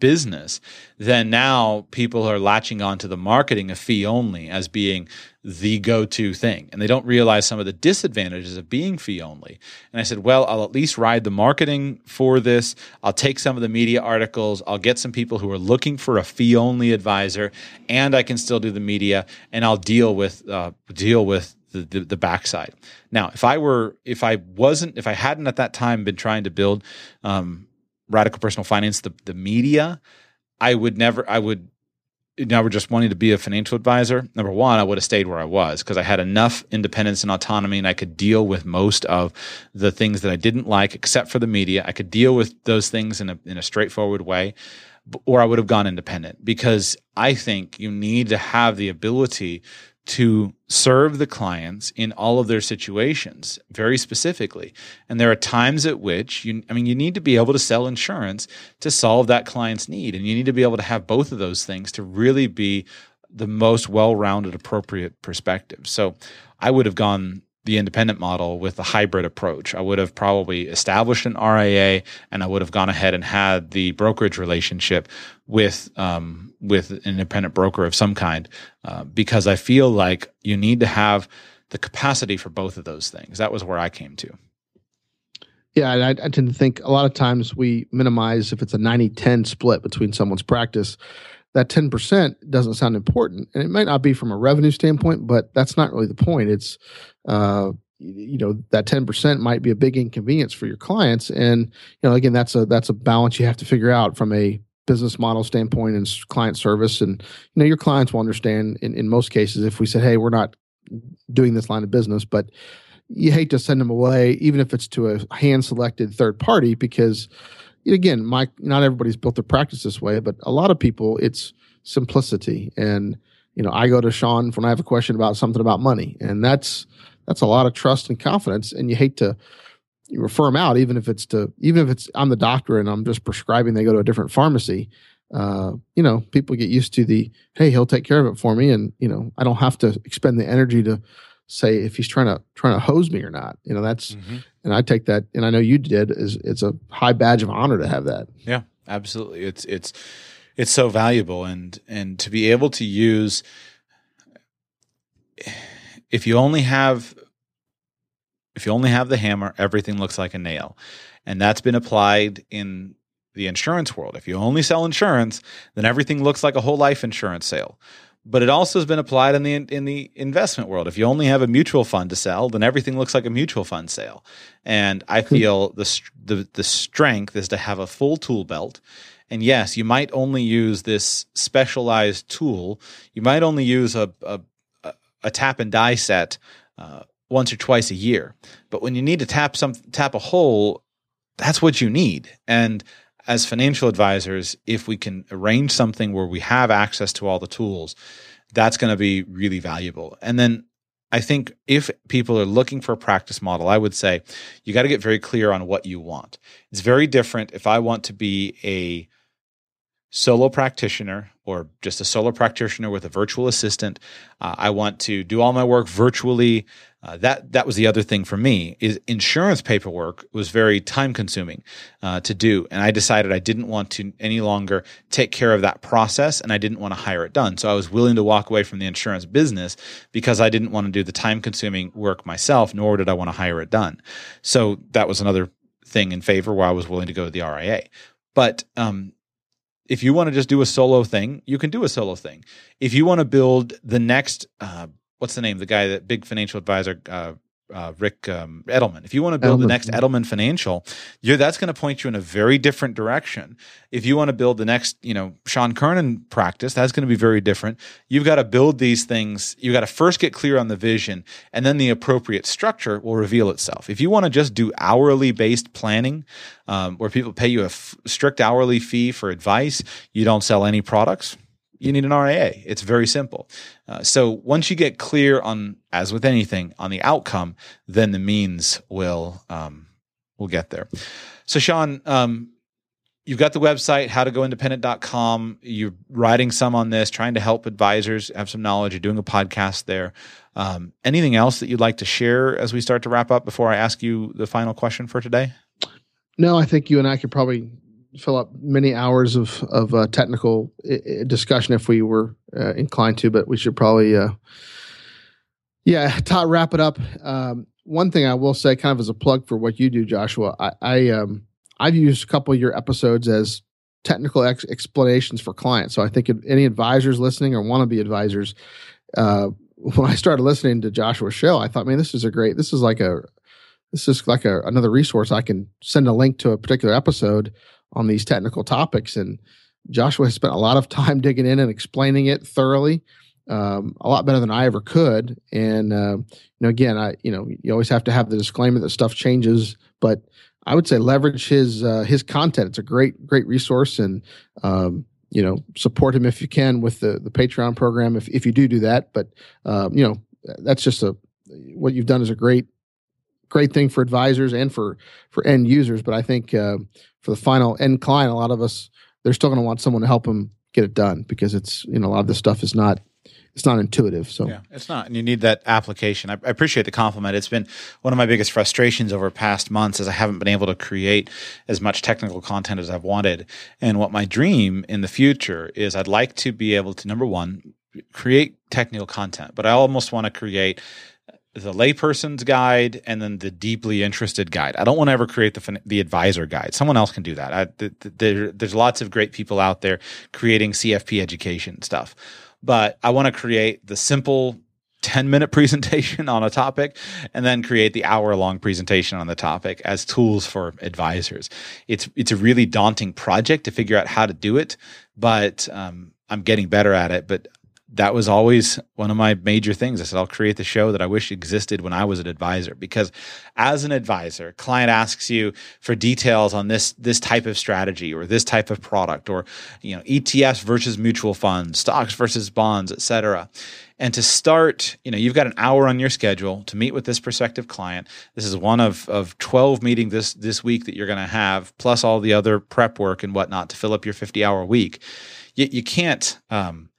business, then now people are latching on to the marketing of fee only as being the go to thing. And they don't realize some of the disadvantages of being fee only. And I said, well, I'll at least ride the marketing for this. I'll take some of the media articles. I'll get some people who are looking for a fee only advisor, and I can still do the media, and I'll deal with uh, deal with the, the, the, backside. Now, if I were, if I wasn't, if I hadn't at that time been trying to build um, radical personal finance, the the media, I would never. I would never just wanting to be a financial advisor. Number one, I would have stayed where I was because I had enough independence and autonomy, and I could deal with most of the things that I didn't like, except for the media. I could deal with those things in a in a straightforward way or I would have gone independent because I think you need to have the ability to serve the clients in all of their situations very specifically. And there are times at which you, I mean, you need to be able to sell insurance to solve that client's need. And you need to be able to have both of those things to really be the most well rounded, appropriate perspective. So I would have gone the independent model with a hybrid approach. I would have probably established an RIA and I would have gone ahead and had the brokerage relationship with um, with an independent broker of some kind uh, because I feel like you need to have the capacity for both of those things. That was where I came to. Yeah, I, I, tend to think a lot of times we minimize if it's a 90 10 split between someone's practice. That 10% doesn't sound important. And it might not be from a revenue standpoint, but that's not really the point. It's, uh, you know that 10% might be a big inconvenience for your clients and you know again that's a that's a balance you have to figure out from a business model standpoint and client service and you know your clients will understand in, in most cases if we said hey we're not doing this line of business but you hate to send them away, even if it's to a hand selected third party, because again, my not everybody's built their practice this way, but a lot of people it's simplicity. And you know, I go to Sean when I have a question about something about money, and that's that's a lot of trust and confidence. And you hate to you refer them out, even if it's to even if it's I'm the doctor and I'm just prescribing they go to a different pharmacy. Uh, you know, people get used to the hey, he'll take care of it for me, and you know, I don't have to expend the energy to say if he's trying to trying to hose me or not. You know, that's mm-hmm. and I take that and I know you did is it's a high badge of honor to have that. Yeah, absolutely. It's it's it's so valuable and and to be able to use if you only have if you only have the hammer, everything looks like a nail. And that's been applied in the insurance world. If you only sell insurance, then everything looks like a whole life insurance sale but it also has been applied in the in the investment world. If you only have a mutual fund to sell, then everything looks like a mutual fund sale. And I hmm. feel the the the strength is to have a full tool belt. And yes, you might only use this specialized tool. You might only use a a, a tap and die set uh, once or twice a year. But when you need to tap some tap a hole, that's what you need. And as financial advisors, if we can arrange something where we have access to all the tools, that's going to be really valuable. And then I think if people are looking for a practice model, I would say you got to get very clear on what you want. It's very different if I want to be a solo practitioner or just a solo practitioner with a virtual assistant. Uh, I want to do all my work virtually. Uh, that that was the other thing for me is insurance paperwork was very time consuming uh, to do, and I decided I didn't want to any longer take care of that process, and I didn't want to hire it done. So I was willing to walk away from the insurance business because I didn't want to do the time consuming work myself, nor did I want to hire it done. So that was another thing in favor where I was willing to go to the RIA. But um, if you want to just do a solo thing, you can do a solo thing. If you want to build the next, uh, what's the name? The guy that big financial advisor, uh, uh, Ric um, Edelman. If you want to build Edelman. the next Edelman Financial, that's going to point you in a very different direction. If you want to build the next, you know, Sean Kernan practice, that's going to be very different. You've got to build these things. You've got to first get clear on the vision, and then the appropriate structure will reveal itself. If you want to just do hourly based planning, um, where people pay you a f- strict hourly fee for advice, you don't sell any products you need an RIA. It's very simple. Uh, so once you get clear on, as with anything, on the outcome, then the means will um, will get there. So Sean, um, you've got the website howtogoindependent.com. You're writing some on this, trying to help advisors have some knowledge. You're doing a podcast there. Um, anything else that you'd like to share as we start to wrap up before I ask you the final question for today? No, I think you and I could probably fill up many hours of of uh, technical I- discussion if we were uh, inclined to, but we should probably, uh, yeah, [laughs] Todd, wrap it up. Um, one thing I will say, kind of as a plug for what you do, Joshua, I, I um, I've used a couple of your episodes as technical ex- explanations for clients. So I think any advisors listening or want to be advisors, uh, [laughs] when I started listening to Joshua show, I thought, man, this is a great. This is like a this is like a, another resource. I can send a link to a particular episode on these technical topics. And Joshua has spent a lot of time [laughs] digging in and explaining it thoroughly, um, a lot better than I ever could. And uh, you know, again, I you know you always have to have the disclaimer that stuff changes, but I would say leverage his uh, his content. It's a great great resource, and um, you know support him if you can with the the Patreon program if if you do do that. But um, you know that's just a what you've done is a great great thing for advisors and for for end users. But I think uh, for the final end client, a lot of us they're still going to want someone to help them get it done because it's you know a lot of this stuff is not it's not intuitive. So yeah, it's not, and you need that application. I, I, appreciate the compliment. It's been one of my biggest frustrations over past months as I haven't been able to create as much technical content as I've wanted. And what my dream in the future is, I'd like to be able to number one create technical content, but I almost want to create the layperson's guide and then the deeply interested guide. I don't want to ever create the the advisor guide. Someone else can do that. I, th- th- there, there's lots of great people out there creating CFP education stuff, but I want to create the simple 10 minute [laughs] presentation on a topic and then create the hour long presentation on the topic as tools for advisors. It's it's a really daunting project to figure out how to do it, but um, I'm getting better at it. But that was always one of my major things. I said, I'll create the show that I wish existed when I was an advisor. Because as an advisor, client asks you for details on this, this type of strategy or this type of product or, you know, ETFs versus mutual funds, stocks versus bonds, et cetera. And to start, you know, you've got an hour on your schedule to meet with this prospective client. This is one of, of 12 meetings this, this week that you're going to have, plus all the other prep work and whatnot to fill up your 50 hour week. You, you can't, um,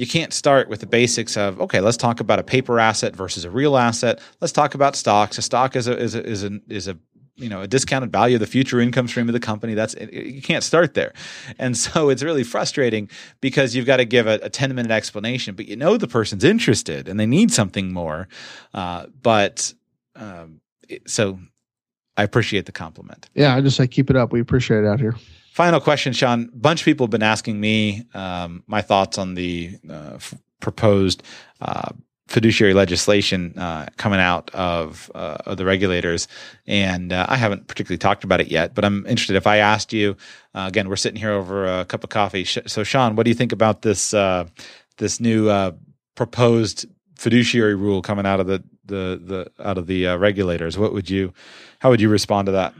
you can't start with the basics of okay let's talk about a paper asset versus a real asset. Let's talk about stocks. A stock is a is a is a, is a you know a discounted value of the future income stream of the company. That's you can't start there. And so [laughs] it's really frustrating because you've got to give a, a 10 minute explanation but you know the person's interested and they need something more. Uh, but um, so i appreciate the compliment. Yeah i just say keep it up. We appreciate it out here Final question, Sean. A bunch of people have been asking me um, my thoughts on the uh, f- proposed uh, fiduciary legislation uh, coming out of, uh, of, the regulators, and uh, I haven't particularly talked about it yet. But I'm interested. If I asked you, uh, again, we're sitting here over a cup of coffee. So, Sean, what do you think about this this new proposed fiduciary rule coming out of the the, the out of the regulators? What would you how would you respond to that?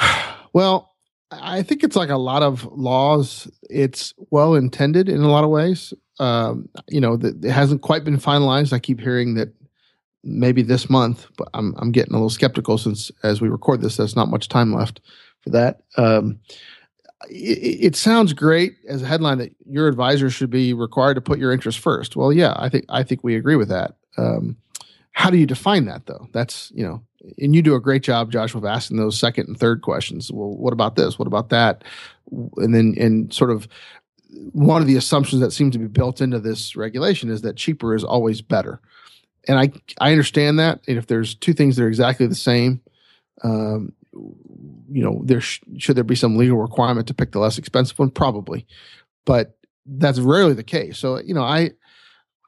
[sighs] Well, I think it's like a lot of laws. It's well intended in a lot of ways. Um, you know, that it hasn't quite been finalized. I keep hearing that maybe this month, but I'm I'm getting a little skeptical since as we record this, there's not much time left for that. Um, it, it, sounds great as a headline that your advisor should be required to put your interest first. Well, yeah, I think I think we agree with that. Um, how do you define that though? That's you know and you do a great job, Josh, of asking those second and third questions. Well, what about this? What about that? And then, and sort of one of the assumptions that seems to be built into this regulation is that cheaper is always better. And I, I understand that. And if there's two things that are exactly the same, um, you know, there sh- should there be some legal requirement to pick the less expensive one? Probably, but that's rarely the case. So, you know, I,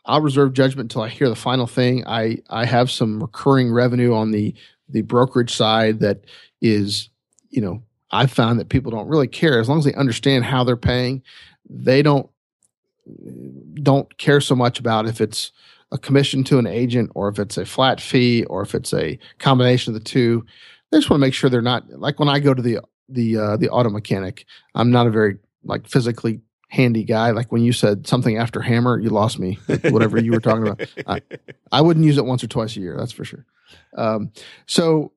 I'll reserve judgment until I hear the final thing. I I have some recurring revenue on the the brokerage side that is, you know, I've found that people don't really care as long as they understand how they're paying. They don't don't care so much about if it's a commission to an agent or if it's a flat fee or if it's a combination of the two. They just want to make sure they're not like when I go to the the uh, the auto mechanic. I'm not a very like physically handy guy. Like when you said something after hammer, you lost me. Whatever you were talking about, I, I, wouldn't use it once or twice a year. That's for sure. Um, so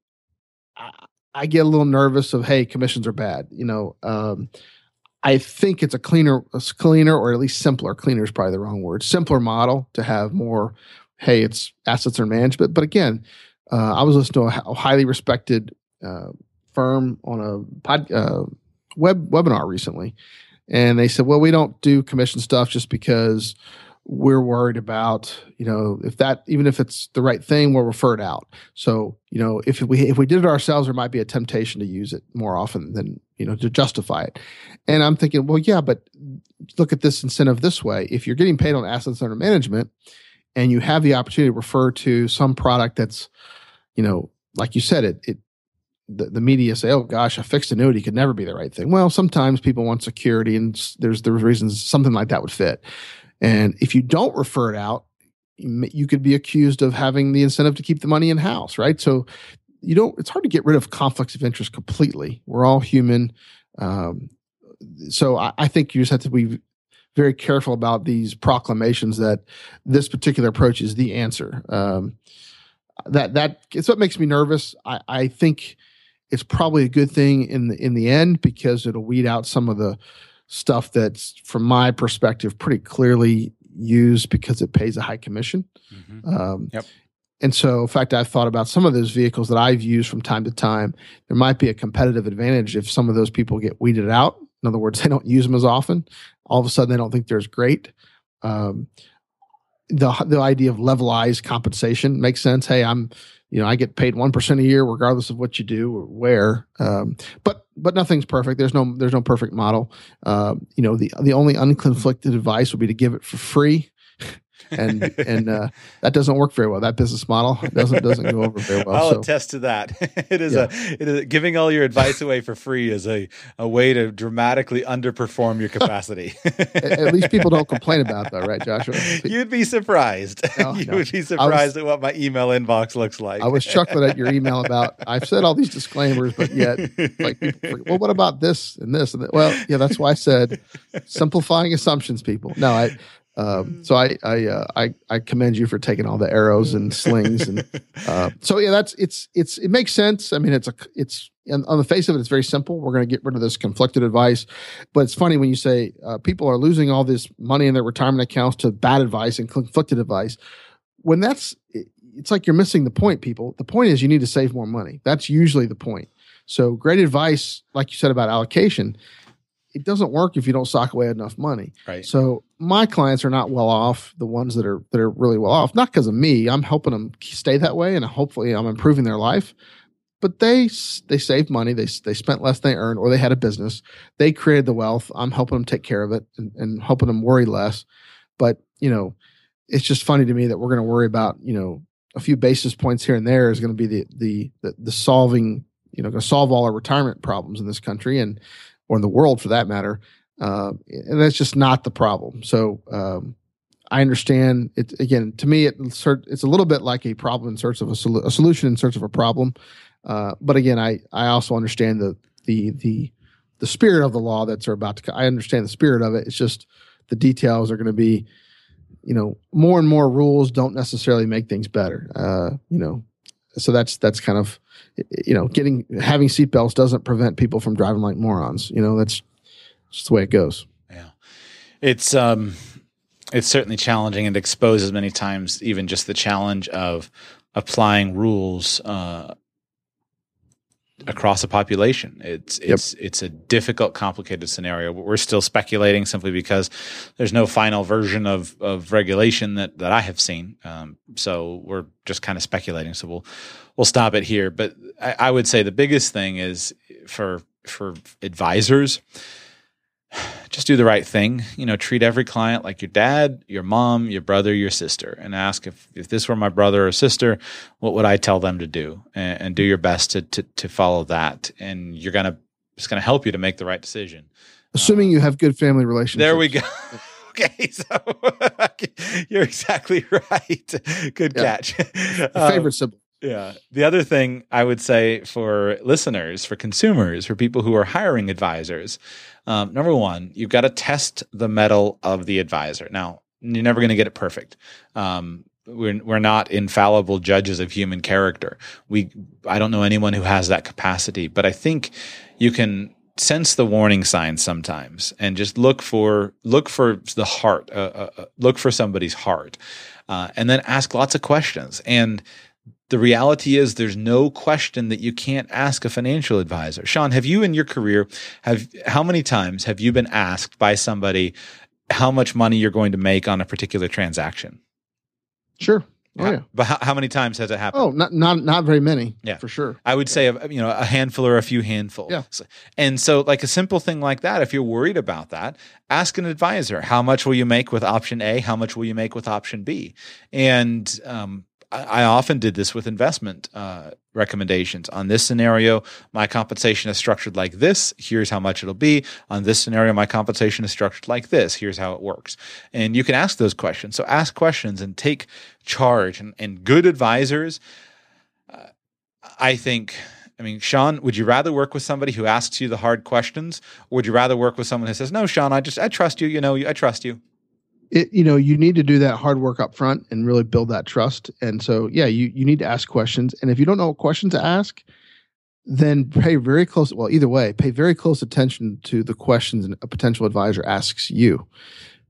I, I, get a little nervous of hey, commissions are bad. You know, um, I think it's a cleaner, a cleaner, or at least simpler. Cleaner is probably the wrong word. Simpler model to have more. Hey, it's assets under management. But again, uh, I was listening to a, a highly respected uh, firm on a pod, uh, web webinar recently, and they said, well, we don't do commission stuff just because we're worried about, you know, if that, even if it's the right thing, we'll refer it out. So, you know, if we, if we did it ourselves, there might be a temptation to use it more often than, you know, to justify it. And I'm thinking, well, yeah, but look at this incentive this way. If you're getting paid on assets under management and you have the opportunity to refer to some product that's, you know, like you said, it, it the, the media say, "Oh gosh, a fixed annuity could never be the right thing." Well, sometimes people want security, and there's there's reasons something like that would fit. And if you don't refer it out, you could be accused of having the incentive to keep the money in house, right? So you don't. It's hard to get rid of conflicts of interest completely. We're all human. Um, so I, I think you just have to be very careful about these proclamations that this particular approach is the answer. Um, that that it's what makes me nervous. I, I think it's probably a good thing in the in the end because it'll weed out some of the stuff that's from my perspective pretty clearly used because it pays a high commission. Mm-hmm. Um, yep. And so, in fact, I've thought about some of those vehicles that I've used from time to time. There might be a competitive advantage if some of those people get weeded out. In other words, [laughs] they don't use them as often. All of a sudden, they don't think they're as great. Um, the the idea of levelized compensation makes sense. Hey, I'm you know I get paid one percent a year regardless of what you do or where. Um, but but nothing's perfect. There's no there's no perfect model. Uh, you know the the only unconflicted advice would be to give it for free and and uh, that doesn't work very well. That business model doesn't doesn't go over very well. [laughs] I'll so. attest to that. [laughs] it is yeah. a it is giving all your advice away for free is a a way to dramatically underperform your capacity. [laughs] at least people don't complain about that, right, Joshua? You'd be surprised. No, you no. would be surprised was, at what my email inbox looks like. I was chuckling at your email about I've said all these disclaimers, but yet like people, well, what about this and this and that? Well, yeah, that's why I said simplifying assumptions, people. No, I um, mm. so I I, uh, I I commend you for taking all the arrows and [laughs] slings and uh, so yeah that's it's it's it makes sense. I mean it's a it's on the face of it it's very simple. We're going to get rid of this conflicted advice, but it's funny when you say uh, people are losing all this money in their retirement accounts to bad advice and conflicted advice. When that's it's like you're missing the point. People, the point is you need to save more money. That's usually the point. So great advice, like you said about allocation, it doesn't work if you don't sock away enough money. Right. So my clients are not well off. The ones that are that are really well off, not because of me. I'm helping them stay that way, and hopefully I'm improving their life. But they they saved money. They they spent less than they earned, or they had a business. They created the wealth. I'm helping them take care of it and, and helping them worry less. But you know, it's just funny to me that we're going to worry about you know a few basis points here and there is going to be the the the, the solving you know going to solve all our retirement problems in this country and or in the world for that matter. Uh, and that's just not the problem. So um, I understand it. Again, to me, it, it's a little bit like a problem in search of a, sol- a solution in search of a problem. Uh, but again, I I also understand the the the the spirit of the law that's about to. I understand the spirit of it. It's just the details are going to be, you know, more and more rules don't necessarily make things better. Uh, you know, so that's that's kind of you know getting having seatbelts doesn't prevent people from driving like morons you know that's just the way it goes yeah it's um it's certainly challenging and exposes many times even just the challenge of applying rules uh, across a population. It's it's yep. it's a difficult, complicated scenario. We're still speculating simply because there's no final version of of regulation that that I have seen. Um, so we're just kind of speculating. So we'll we'll stop it here. But I, I would say the biggest thing is for for advisors just do the right thing. You know, treat every client like your dad, your mom, your brother, your sister, and ask if, if this were my brother or sister, what would I tell them to do? And, and do your best to, to, to follow that. And you're gonna it's gonna help you to make the right decision. Assuming uh, you have good family relationships. There we go. [laughs] okay, so [laughs] you're exactly [laughs] right. Good yeah. catch. favorite um, sibling. Yeah. The other thing I would say for listeners, for consumers, for people who are hiring advisors, um, number one, you've got to test the mettle of the advisor. Now, you're never going to get it perfect. Um, we're we're not infallible judges of human character. We I don't know anyone who has that capacity, but I think you can sense the warning signs sometimes and just look for look for the heart, uh, uh, uh look for somebody's heart, uh, and then ask lots of questions and the reality is there's no question that you can't ask a financial advisor. Sean, have you in your career have how many times have you been asked by somebody how much money you're going to make on a particular transaction? Sure. Oh, yeah. But how, how, many times has it happened? Oh, not not not very many. Yeah, for sure. I would yeah. say you know a handful or a few handfuls. Yeah. And so, like a simple thing like that, if you're worried about that, ask an advisor. How much will you make with option A? How much will you make with option B? And um, I often did this with investment uh, recommendations. On this scenario, my compensation is structured like this. Here's how much it'll be. On this scenario, my compensation is structured like this. Here's how it works. And you can ask those questions. So ask questions and take charge. And, and good advisors, uh, I think. I mean, Sean, would you rather work with somebody who asks you the hard questions, or would you rather work with someone who says, "No, Sean, I just I trust you. You know, I trust you." It, you know you need to do that hard work up front and really build that trust. And so yeah you you need to ask questions. And if you don't know what question to ask then pay very close well either way pay very close attention to the questions a potential advisor asks you.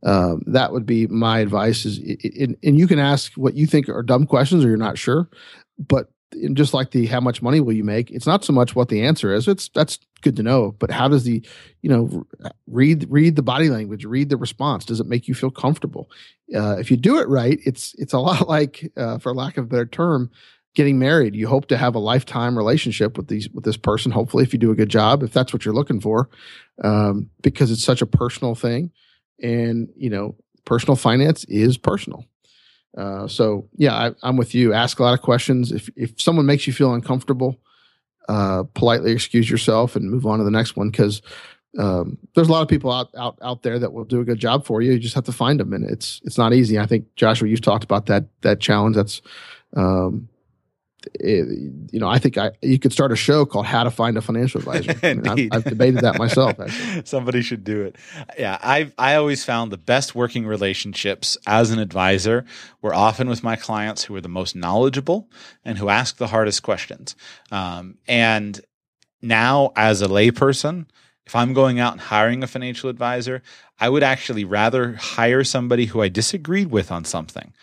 Um, that would be my advice is it, it, and you can ask what you think are dumb questions or you're not sure but just like the how much money will you make? It's not so much what the answer is. It's that's good to know but how does the you know read read the body language read the response. Does it make you feel comfortable? Uh, if you do it right it's it's a lot [laughs] like uh, for lack of a better term getting married. You hope to have a lifetime relationship with these with this person hopefully if you do a good job if that's what you're looking for um, because it's such a personal thing. And you know personal finance is personal uh, so yeah, I, am with you. Ask a lot of questions. If if someone makes you feel uncomfortable, uh, politely excuse yourself and move on to the next one because um, there's a lot of people out, out out there that will do a good job for you. You just have to find them, and it's it's not easy. I think Joshua, you've talked about that that challenge. That's um, it, you know, I think I you could start a show called "How to Find a Financial [laughs] Advisor." I mean, I've, I've, debated that myself. [laughs] Actually. Somebody should do it. Yeah, I I always found the best working relationships as an advisor were often with my clients who were the most knowledgeable and who asked the hardest questions. Um, and now, as a layperson, if I'm going out and hiring a financial advisor, I would actually rather hire somebody who I disagreed with on something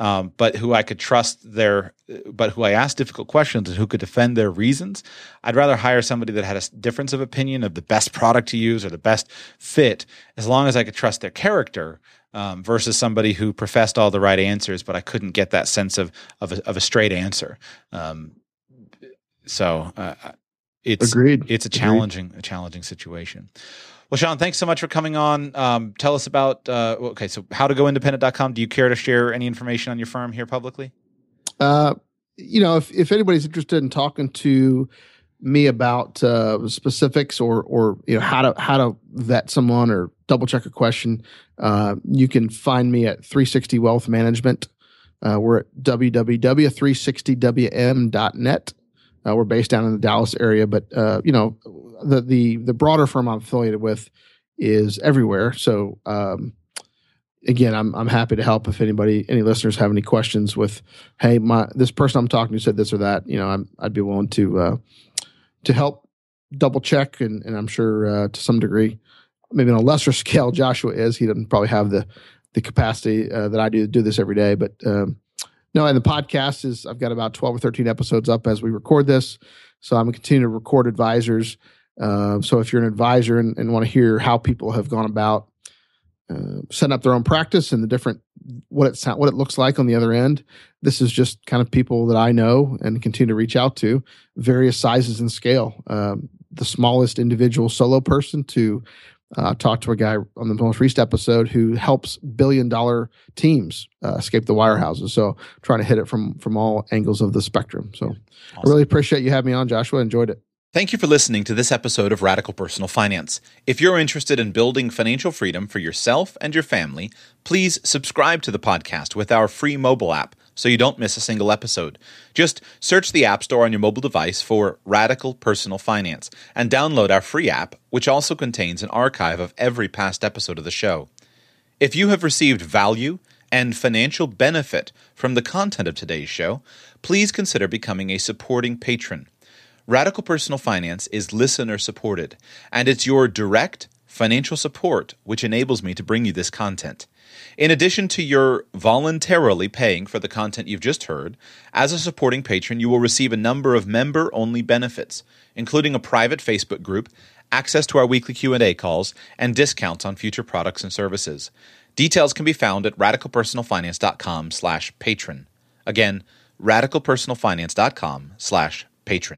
um, but who I could trust their, but who I asked difficult questions and who could defend their reasons. I'd rather hire somebody that had a difference of opinion of the best product to use or the best fit, as long as I could trust their character. Um, versus somebody who professed all the right answers, but I couldn't get that sense of of a, of a straight answer. Um, so uh, it's Agreed. it's a challenging Agreed. a challenging situation. Well, Sean, thanks so much for coming on. Um, tell us about, uh, okay, so how to go independent.com. Do you care to share any information on your firm here publicly? Uh, you know, if, if anybody's interested in talking to me about uh, specifics or, or, you know, how to, how to vet someone or double check a question, uh, you can find me at 360 Wealth Management. Uh, we're at www.360wm.net. Uh, we're based down in the Dallas area, but uh, you know, the the the broader firm I'm affiliated with is everywhere. So um, again, I'm I'm happy to help if anybody any listeners have any questions with, hey, my this person I'm talking to said this or that. You know, I'm I'd be willing to uh, to help double check, and and I'm sure uh, to some degree, maybe on a lesser [laughs] scale, Joshua is. He doesn't probably have the the capacity uh, that I do to do this every day, but um, no, and the podcast is I've got about 12 or 13 episodes up as we record this. So I'm going to continue to record advisors. Uh, so if you're an advisor and, and want to hear how people have gone about uh, setting up their own practice and the different what it what it looks like on the other end, this is just kind of people that I know and continue to reach out to, various sizes and scale. Um, the smallest individual solo person to uh, talked to a guy on the most recent episode who helps billion dollar teams uh, escape the wirehouses. So trying to hit it from from all angles of the spectrum. So awesome. I really appreciate you having me on, Joshua. Enjoyed it. Thank you for listening to this episode of Radical Personal Finance. If you're interested in building financial freedom for yourself and your family, please subscribe to the podcast with our free mobile app so you don't miss a single episode. Just search the App Store on your mobile device for Radical Personal Finance and download our free app, which also contains an archive of every past episode of the show. If you have received value and financial benefit from the content of today's show, please consider becoming a supporting patron. Radical Personal Finance is listener supported, and it's your direct financial support which enables me to bring you this content. In addition to your voluntarily paying for the content you've just heard, as a supporting patron, you will receive a number of member-only benefits, including a private Facebook group, access to our weekly Q&A calls, and discounts on future products and services. Details can be found at radicalpersonalfinance.com slash patron. Again, radicalpersonalfinance.com slash patron.